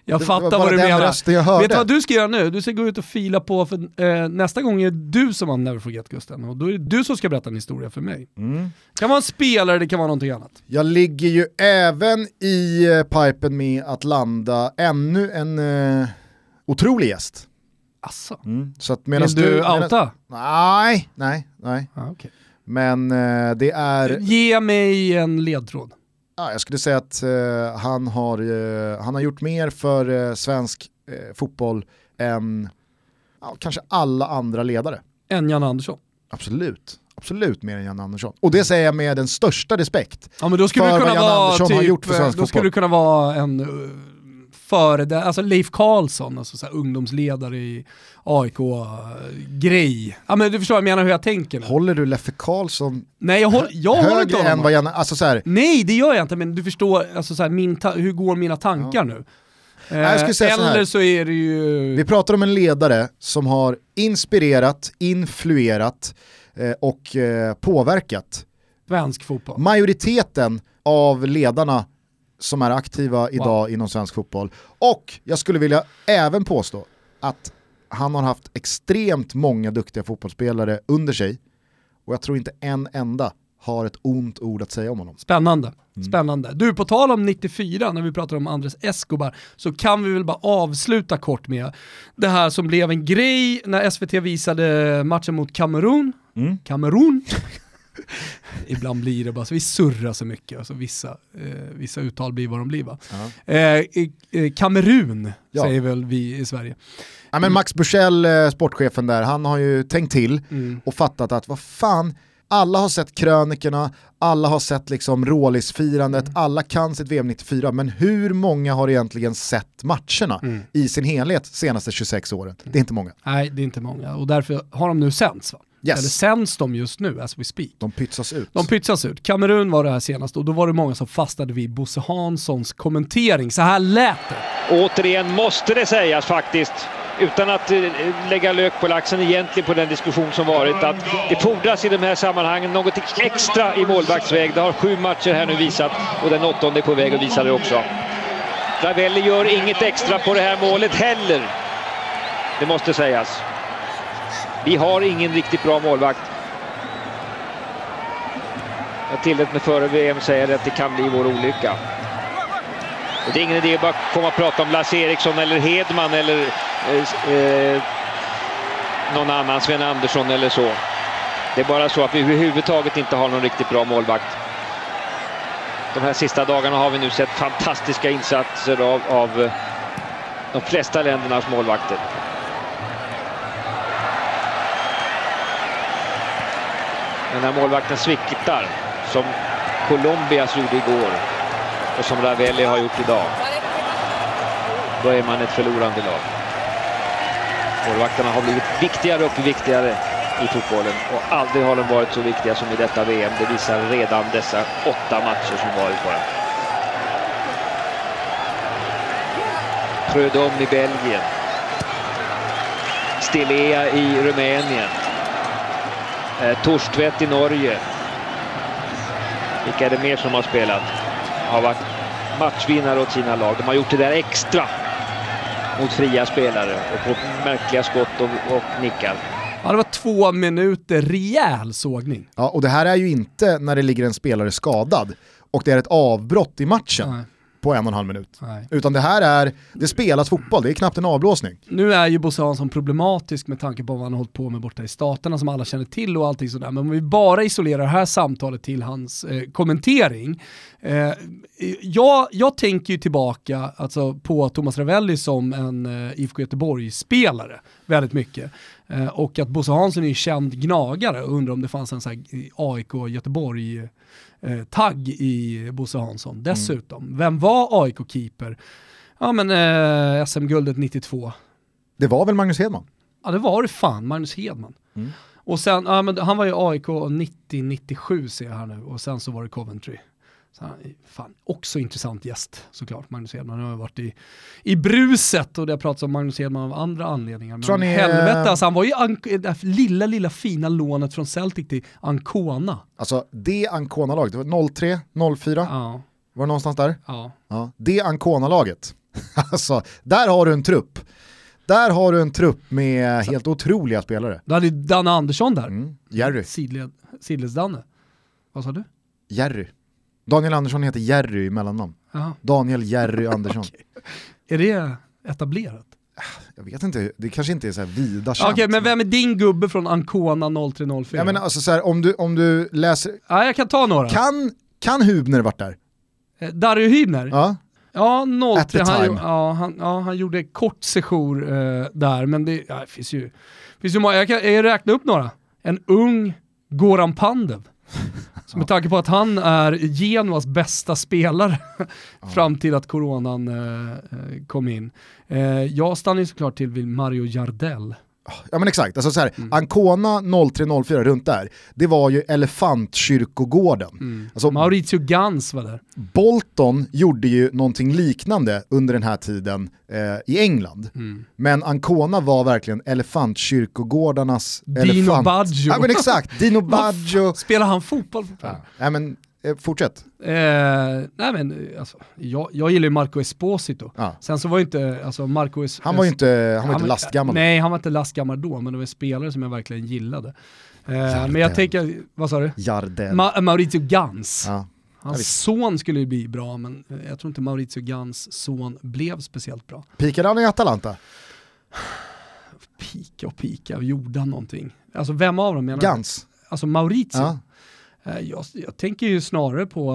Jag Det fattar vad du menar. jag hörde. Vet du vad du ska göra nu? Du ska gå ut och fila på, för eh, nästa gång är det du som har Never Forget Gusten. Och då är det du som ska berätta en historia för mig. Mm. kan vara en spelare, det kan vara någonting annat. Jag ligger ju även i eh, pipen med att landa ännu en eh, otrolig gäst. Asså. Mm. Så att medan Vill du medan- outa? Nej, nej, nej. Ah, okay. Men eh, det är, Ge mig en ledtråd. Ja, jag skulle säga att eh, han, har, eh, han har gjort mer för eh, svensk eh, fotboll än, ja, kanske alla andra ledare. Än Jan Andersson. Absolut. Absolut mer än Jan Andersson. Och det säger jag med den största respekt. Ja men då skulle För det kunna vad Jan vara Andersson typ, har gjort för svensk då fotboll. skulle det kunna vara en uh, före det, alltså Leif Karlsson, alltså så ungdomsledare i AIK-grej. Ja men du förstår jag menar hur jag tänker nu. Håller du Leffe Karlsson Nej jag, håll, jag håller inte högre än vad Jan... Alltså så här, Nej det gör jag inte, men du förstår alltså, så här, min hur går mina tankar nu? Eh, jag skulle säga så här. eller så är det ju... Vi pratar om en ledare som har inspirerat, influerat eh, och eh, påverkat Svensk fotboll. majoriteten av ledarna som är aktiva idag inom svensk fotboll. Och jag skulle vilja även påstå att han har haft extremt många duktiga fotbollsspelare under sig och jag tror inte en enda har ett ont ord att säga om honom. Spännande. Mm. Spännande. Du, på tal om 94, när vi pratar om Andres Escobar, så kan vi väl bara avsluta kort med det här som blev en grej när SVT visade matchen mot Kamerun. Mm. Ibland blir det bara så, vi surrar så mycket, alltså vissa, eh, vissa uttal blir vad de blir va. Eh, Kamerun Ja. säger väl vi i Sverige. Ja, men Max Bursell, eh, sportchefen där, han har ju tänkt till Mm. och fattat att vad fan, alla har sett krönikorna, alla har sett liksom rålisfirandet, Mm. alla kan sitt VM 94, men hur många har egentligen sett matcherna Mm. i sin helhet senaste 26 åren? Det är inte många. Nej, det är inte många och därför har de nu sänds va? Yes. Eller sänds de just nu as we speak? De pytsas ut. De pytsas ut. Kamerun var det här senast och då var det många som fastnade vid Bosse Hanssons kommentering. Så här lät det. Återigen måste det sägas faktiskt, utan att eh, lägga lök på laxen egentligen på den diskussion som varit, att det fordras i de här sammanhangen något extra i målvaktsväg. Det har sju matcher här nu visat och den åttonde är på väg att visa det också. Ravelli gör inget extra på det här målet heller. Det måste sägas. Vi har ingen riktigt bra målvakt. Jag tillät mig före VM säga att det kan bli vår olycka. Det är ingen idé att bara komma och prata om Lasse Eriksson eller Hedman eller eh, eh, någon annan, Sven Andersson eller så. Det är bara så att vi överhuvudtaget inte har någon riktigt bra målvakt. De här sista dagarna har vi nu sett fantastiska insatser av, av eh, de flesta ländernas målvakter. Men när målvakten sviktar, som Colombias gjorde igår och som Ravelli har gjort idag, då är man ett förlorande lag. Målvakterna har blivit viktigare och viktigare i fotbollen och aldrig har de varit så viktiga som i detta VM. Det visar redan dessa åtta matcher som varit bara. Prödom i Belgien. Stilea i Rumänien. Eh, Torstvedt i Norge. Vilka är det mer som har spelat? Har varit matchvinnare åt sina lag. De har gjort det där extra mot fria spelare och på märkliga skott och, och nickar. Ja, det var två minuter rejäl sågning. Ja, och det här är ju inte när det ligger en spelare skadad och det är ett avbrott i matchen Nej. På en och en halv minut. Nej. Utan det här är, det spelas fotboll, det är knappt en avblåsning. Nu är ju Bosse Hansson problematisk med tanke på vad han har hållit på med borta i staterna som alla känner till och allting sådär. Men om vi bara isolerar det här samtalet till hans eh, kommentering. Eh, jag, jag tänker ju tillbaka alltså, på Thomas Ravelli som en eh, IFK Göteborg-spelare väldigt mycket. Eh, och att Bosse Hansson är ju känd gnagare och undrar om det fanns en sån här AIK Göteborg eh, tagg i Bosse Hansson. Dessutom, vem var AIK-keeper? Ja men eh, SM-guldet 92. Det var väl Magnus Hedman? Ja det var det fan, Magnus Hedman. Mm. Och sen, ja, men han var ju AIK 90-97 ser jag här nu och sen så var det Coventry. Så fan, också intressant gäst såklart, Magnus Hedman. Han har varit i, i bruset och det har pratats om Magnus Hedman av andra anledningar. Men ni, helvete eh, alltså, han var ju det här lilla, lilla fina lånet från Celtic till Ancona. Alltså det Ancona-laget, det var 03, 04, Ja, var det någonstans där? ja. Ja, det Ancona-laget. alltså, där har du en trupp. Där har du en trupp med helt otroliga spelare. Då hade ju Danne Andersson där. Mm. Jerry, Sidled, Sidledsdanne. Vad sa du? Jerry. Daniel Andersson heter Jerry i mellannamn. Daniel Jerry Andersson. Är det etablerat? Jag vet inte, det kanske inte är så här vida Okej, känt. men vem är din gubbe från Ancona 0304? Jag menar alltså så här, om du, om du läser, ja, jag kan ta några. kan, kan Hubner varit där? Eh, Dario Hübner? Ja. Ja, 0 At the han, time. gjo- ja, han, ja, han gjorde kort sejour eh, där, men det, ja, det finns ju, finns ju jag kan jag räkna upp några. En ung Goran Pandev. Så med tanke på att han är Genuas bästa spelare fram till att coronan eh, eh, kom in. Eh, jag stannar ju såklart till vid Mario Jardel. Ja men exakt, alltså så här, Mm. Ancona 0304 runt där, det var ju Elefantkyrkogården. Mm. Alltså, Mauricio Gans var där. Bolton gjorde ju någonting liknande under den här tiden eh, i England. Mm. Men Ancona var verkligen elefantkyrkogårdarnas Dino elefant. Baggio. Ja men exakt, Dino Baggio. Spelar han fotboll fortfarande? Nej men eh, fortsätt. Eh, nej men alltså, jag, jag gillar ju Marco Esposito. Ja. Sen så var ju inte, alltså Marco Es- Han var ju inte, han var inte var- lastgammal. Nej, han var inte lastgammal då, men det var en spelare som jag verkligen gillade. Eh, men jag tänker, vad sa du? Jardel. Ma- Mauricio Gans. Ja, Hans son skulle ju bli bra, men eh, jag tror inte Mauricio Gans son blev speciellt bra. Pikade han i Atalanta? Pika och pika, gjorde han någonting? Alltså vem av dem menar du? Gans? Alltså Mauricio? Ja. Eh, jag, jag tänker ju snarare på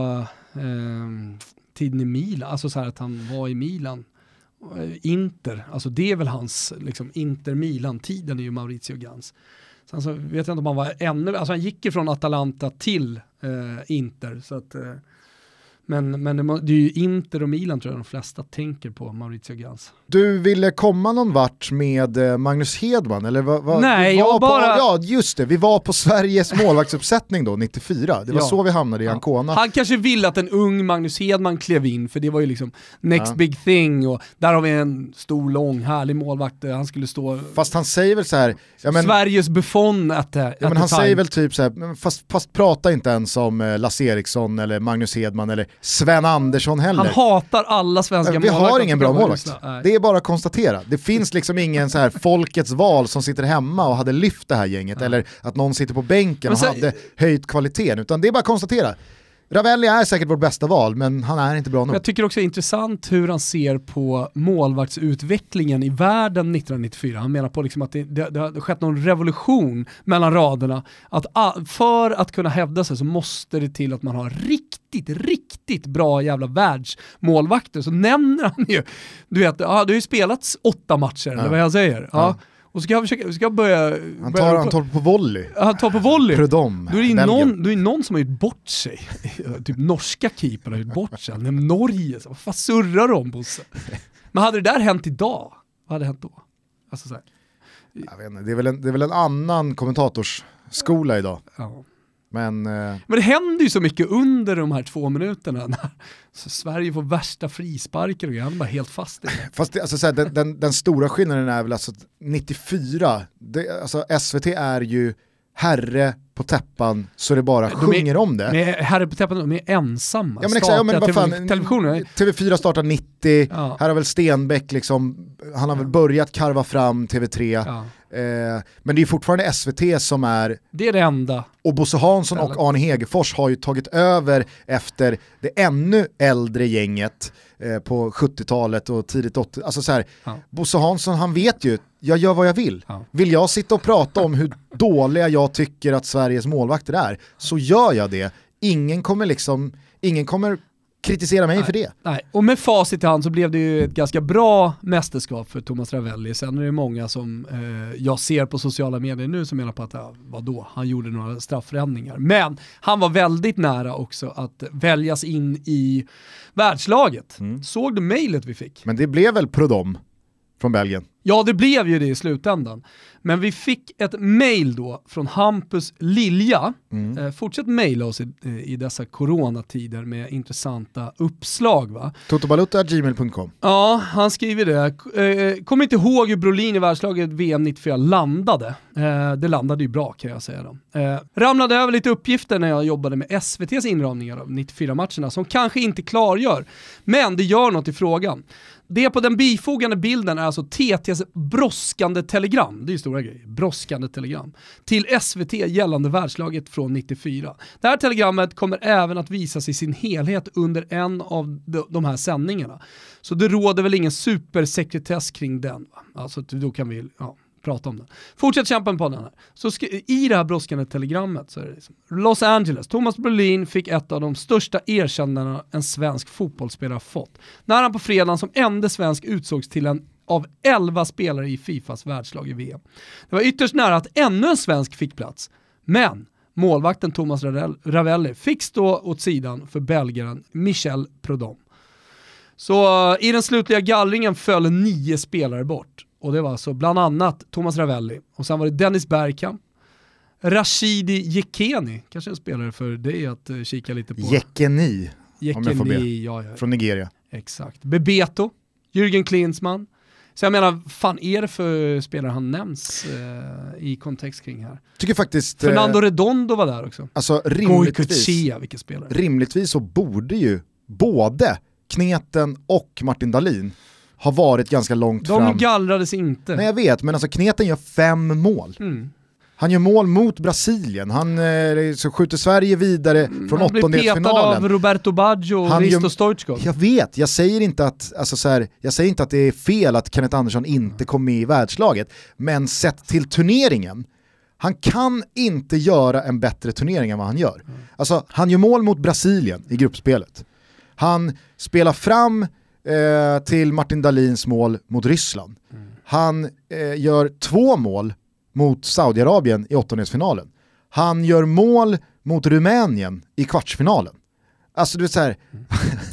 eh, tiden i Milan, alltså så här att han var i Milan. Eh, Inter, alltså det är väl hans liksom, Inter-Milan-tiden är ju Maurizio Gans. Sen så alltså, vet jag inte om han var ännu, alltså han gick ju från Atalanta till eh, Inter. Så att, eh, men men det, må- det är ju Inter och Milan tror jag de flesta tänker på, Mauricio Gans. Du ville komma någon vart med eh, Magnus Hedman eller vad? vad Nej, jag på, bara- Ja just det, vi var på Sveriges målvaktsuppsättning då, 94. Det var Ja. så vi hamnade i Ja. Ancona. Han kanske ville att en ung Magnus Hedman klev in, för det var ju liksom next Ja. big thing och där har vi en stor, lång, härlig målvakt. Han skulle stå Fast han säger väl så här, men, Sveriges Buffon at the, ja, men han time. säger väl typ så här, fast, fast prata inte ens om eh, Lasse Eriksson eller Magnus Hedman eller Sven Andersson heller. Han hatar alla svenska vi målvakter. har ingen bra målvakt. Nej. Det är bara att konstatera. Det finns liksom ingen så här folkets val som sitter hemma och hade lyft det här gänget eller att någon sitter på bänken och så- hade höjt kvaliteten. Utan det är bara att konstatera. Ravelli är säkert vårt bästa val men han är inte bra nog. Jag tycker också det är intressant hur han ser på målvaktsutvecklingen i världen 1994. Han menar på liksom att det, det, det har skett någon revolution mellan raderna. Att för att kunna hävda sig så måste det till att man har riktigt, riktigt bra jävla världsmålvakter. Så nämner han ju, du vet, ja, det har ju spelats åtta matcher, eller vad jag säger. Ja. Ja. Och så ska jag, försöka, ska jag börja... Han börja tar, han tar på volley. han tar på volley. Prudhomme, Då är det någon, då är det någon som har gjort bort sig. typ norska keepern har gjort bort sig. Norge, så, vad fan surrar du om Bosse? Men hade det där hänt idag, vad hade hänt då? Alltså så här, Jag vet inte, det, är väl en, det är väl en annan kommentatorsskola idag. ja. Men eh, Men det händer ju så mycket under de här två minuterna. När Sverige får värsta frisparker och han är bara helt fast i det. Fast det, alltså, så här, den, den, den stora skillnaden är väl alltså att 94, det, alltså, SVT är ju herre på täppan så det bara De är- sjunger om det. Men Herre på täppan, de är ensamma. Ja men exakt, ja, men vad fan, televisionen. TV4 startar 90, Ja. här har väl Stenbeck liksom, han har väl börjat karva fram TV3. Ja. Eh, men det är fortfarande SVT som är, Det är det enda. och Bosse Hansson och. Arne Hegerfors har ju tagit över efter det ännu äldre gänget eh, på 70-talet och tidigt 80 Alltså så här, Ja. Bosse Hansson han vet ju, jag gör vad jag vill. Ja. Vill jag sitta och prata om hur dåliga jag tycker att Sveriges målvakter är, så gör jag det. Ingen kommer liksom, ingen kommer kritisera mig för det. Nej, och med facit i hand så blev det ju ett ganska bra mästerskap för Thomas Ravelli. Sen är det många som eh, jag ser på sociala medier nu som menar på att, ja, vadå, han gjorde några straffräddningar. Men han var väldigt nära också att väljas in i världslaget. Såg du mejlet vi fick? Men det blev väl Prudhomme från Belgien. Ja, det blev ju det i slutändan. Men vi fick ett mail då från Hampus Lilja. Eh, fortsätt mejla oss i, eh, i dessa coronatider med intressanta uppslag va. Totobalutta.gmail.com Ja, han skriver det. Eh, Kommer inte ihåg hur Brolin i världslaget VM 94 landade. Eh, det landade ju bra kan jag säga då. Eh, ramlade över lite uppgifter när jag jobbade med SVTs inramningar av 94-matcherna som kanske inte klargör, men det gör något i frågan. Det på den bifogande bilden är alltså TTs brådskande telegram, det är ju stora grejer, brådskande telegram, till SVT gällande världslaget från 94. Det här telegrammet kommer även att visas i sin helhet under en av de, här sändningarna. Så det råder väl ingen supersekretess kring den. Va? Alltså då kan vi ja, prata om den. Fortsätt kämpa på den här. Så I det här brådskande telegrammet så är det liksom, Los Angeles, Thomas Brolin fick ett av de största erkännandena en svensk fotbollsspelare fått. När han på fredagen som enda svensk utsågs till en av 11 spelare i Fifas världslag i VM. Det var ytterst nära att ännu en svensk fick plats, men målvakten Thomas Ravelli fick stå åt sidan för belgaren Michel Prodom. Så eh, i den slutliga gallringen föll nio spelare bort. Och det var alltså bland annat Thomas Ravelli, och sen var det Dennis Bergkamp, Rashidi Jekeni, kanske en spelare för dig att uh, kika lite på. Jekeni, Jekeni om jag får be. Ja, ja. Från Nigeria. Exakt. Bebeto, Jürgen Klinsmann. Så jag menar, fan är det för spelare han nämns eh, i kontext kring här? Tycker faktiskt... Fernando eh, Redondo var där också. Alltså rimligtvis, vilken spelare. rimligtvis så borde ju både Kneten och Martin Dahlin har varit ganska långt De fram. De gallrades inte. Nej jag vet, men alltså Kneten gör fem mål. Mm. Han gör mål mot Brasilien, han eh, så skjuter Sverige vidare mm, från åttondelsfinalen. Han blir petad av Roberto Baggio och Risto Stoichkov. Jag vet, jag säger, inte att, alltså så här, jag säger inte att det är fel att Kenneth Andersson inte kom med i världslaget, men sett till turneringen, han kan inte göra en bättre turnering än vad han gör. Mm. Alltså, han gör mål mot Brasilien i gruppspelet. Han spelar fram eh, till Martin Dahlins mål mot Ryssland. Mm. Han eh, gör två mål mot Saudiarabien i åttondelsfinalen. Han gör mål mot Rumänien i kvartsfinalen. Alltså du vet såhär, mm.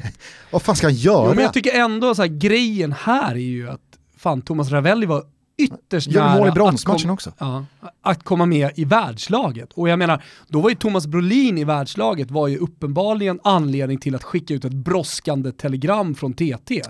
vad fan ska han göra? Jo, men jag tycker ändå så här, grejen här är ju att fan Thomas Ravelli var ytterst Gör nära mål i bronsmatchen också. Ja, att komma med i världslaget. Och jag menar, då var ju Thomas Brolin i världslaget var ju uppenbarligen anledning till att skicka ut ett brådskande telegram från TT.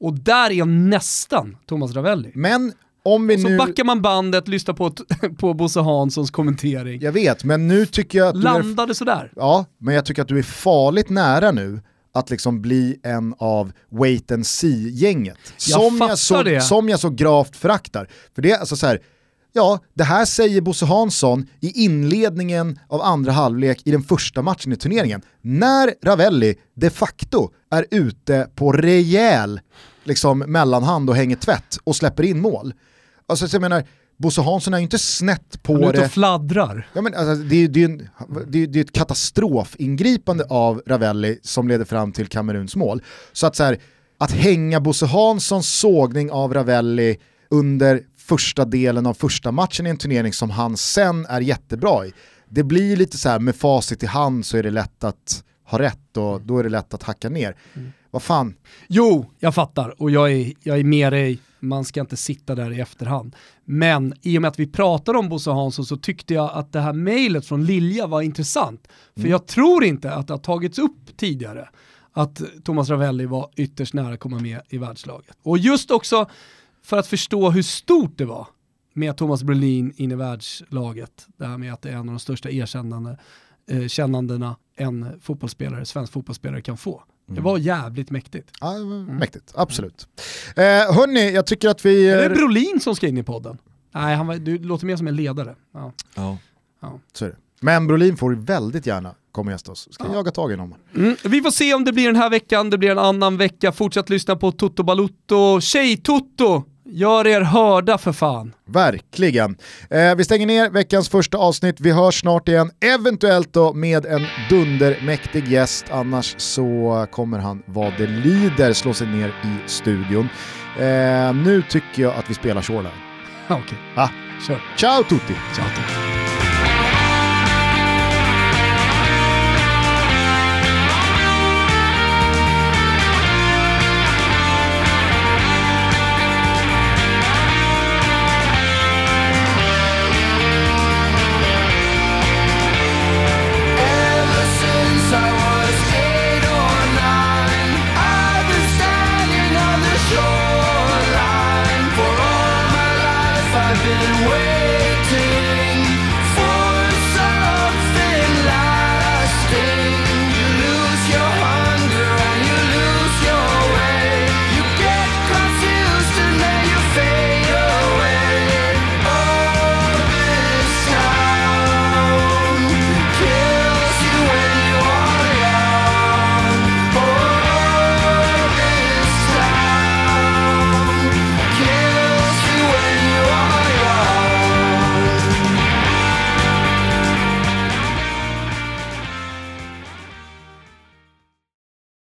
Och där är nästan Thomas Ravelli. Men om vi så nu... backar man bandet, lyssnar på, på Bosse Hanssons kommentering. Jag vet, men nu tycker jag att Landade är... sådär. Ja, men jag tycker att du är farligt nära nu att liksom bli en av wait and see-gänget. Som, jag så, det. som jag så gravt föraktar. För det är alltså så här, ja, det här säger Bosse Hansson i inledningen av andra halvlek i den första matchen i turneringen. När Ravelli de facto är ute på rejäl liksom, mellanhand och hänger tvätt och släpper in mål. Alltså jag menar, Bosse Hansson är ju inte snett på det. Han är ute och fladdrar. Ja, men alltså, det, är, det, är en, det, är, det är ett katastrofingripande av Ravelli som leder fram till Kameruns mål. Så att, så här, att hänga Bosse Hanssons sågning av Ravelli under första delen av första matchen i en turnering som han sen är jättebra i. Det blir lite så här med facit i hand så är det lätt att ha rätt och då är det lätt att hacka ner. Mm. Vad fan? Jo, jag fattar och jag är, jag är med dig man ska inte sitta där i efterhand. Men i och med att vi pratade om Bosse Hansson så tyckte jag att det här mejlet från Lilja var intressant. För mm. jag tror inte att det har tagits upp tidigare att Thomas Ravelli var ytterst nära att komma med i världslaget. Och just också för att förstå hur stort det var med Thomas Brolin in i världslaget. Det här med att det är en av de största erkännande, eh, en fotbollsspelare, svensk fotbollsspelare kan få. Det var jävligt mäktigt. Ja, mäktigt, absolut. Eh, hörni, jag tycker att vi... Är det Brolin som ska in i podden? Nej, han var, du låter mer som en ledare. Ja. ja. ja. Så är det. Men Brolin får väldigt gärna komma och gästa oss. Ska ja. jaga tag i honom. Mm. Vi får se om det blir den här veckan, det blir en annan vecka. Fortsätt lyssna på Toto Balutto, Tjej-Toto Gör er hörda för fan. Verkligen. Eh, vi stänger ner veckans första avsnitt. Vi hörs snart igen, eventuellt då med en dundermäktig gäst. Annars så kommer han vad det lider slå sig ner i studion. Eh, nu tycker jag att vi spelar Shoreline. Okej, okay. ah. kör. Ciao tutti! Ciao tutti.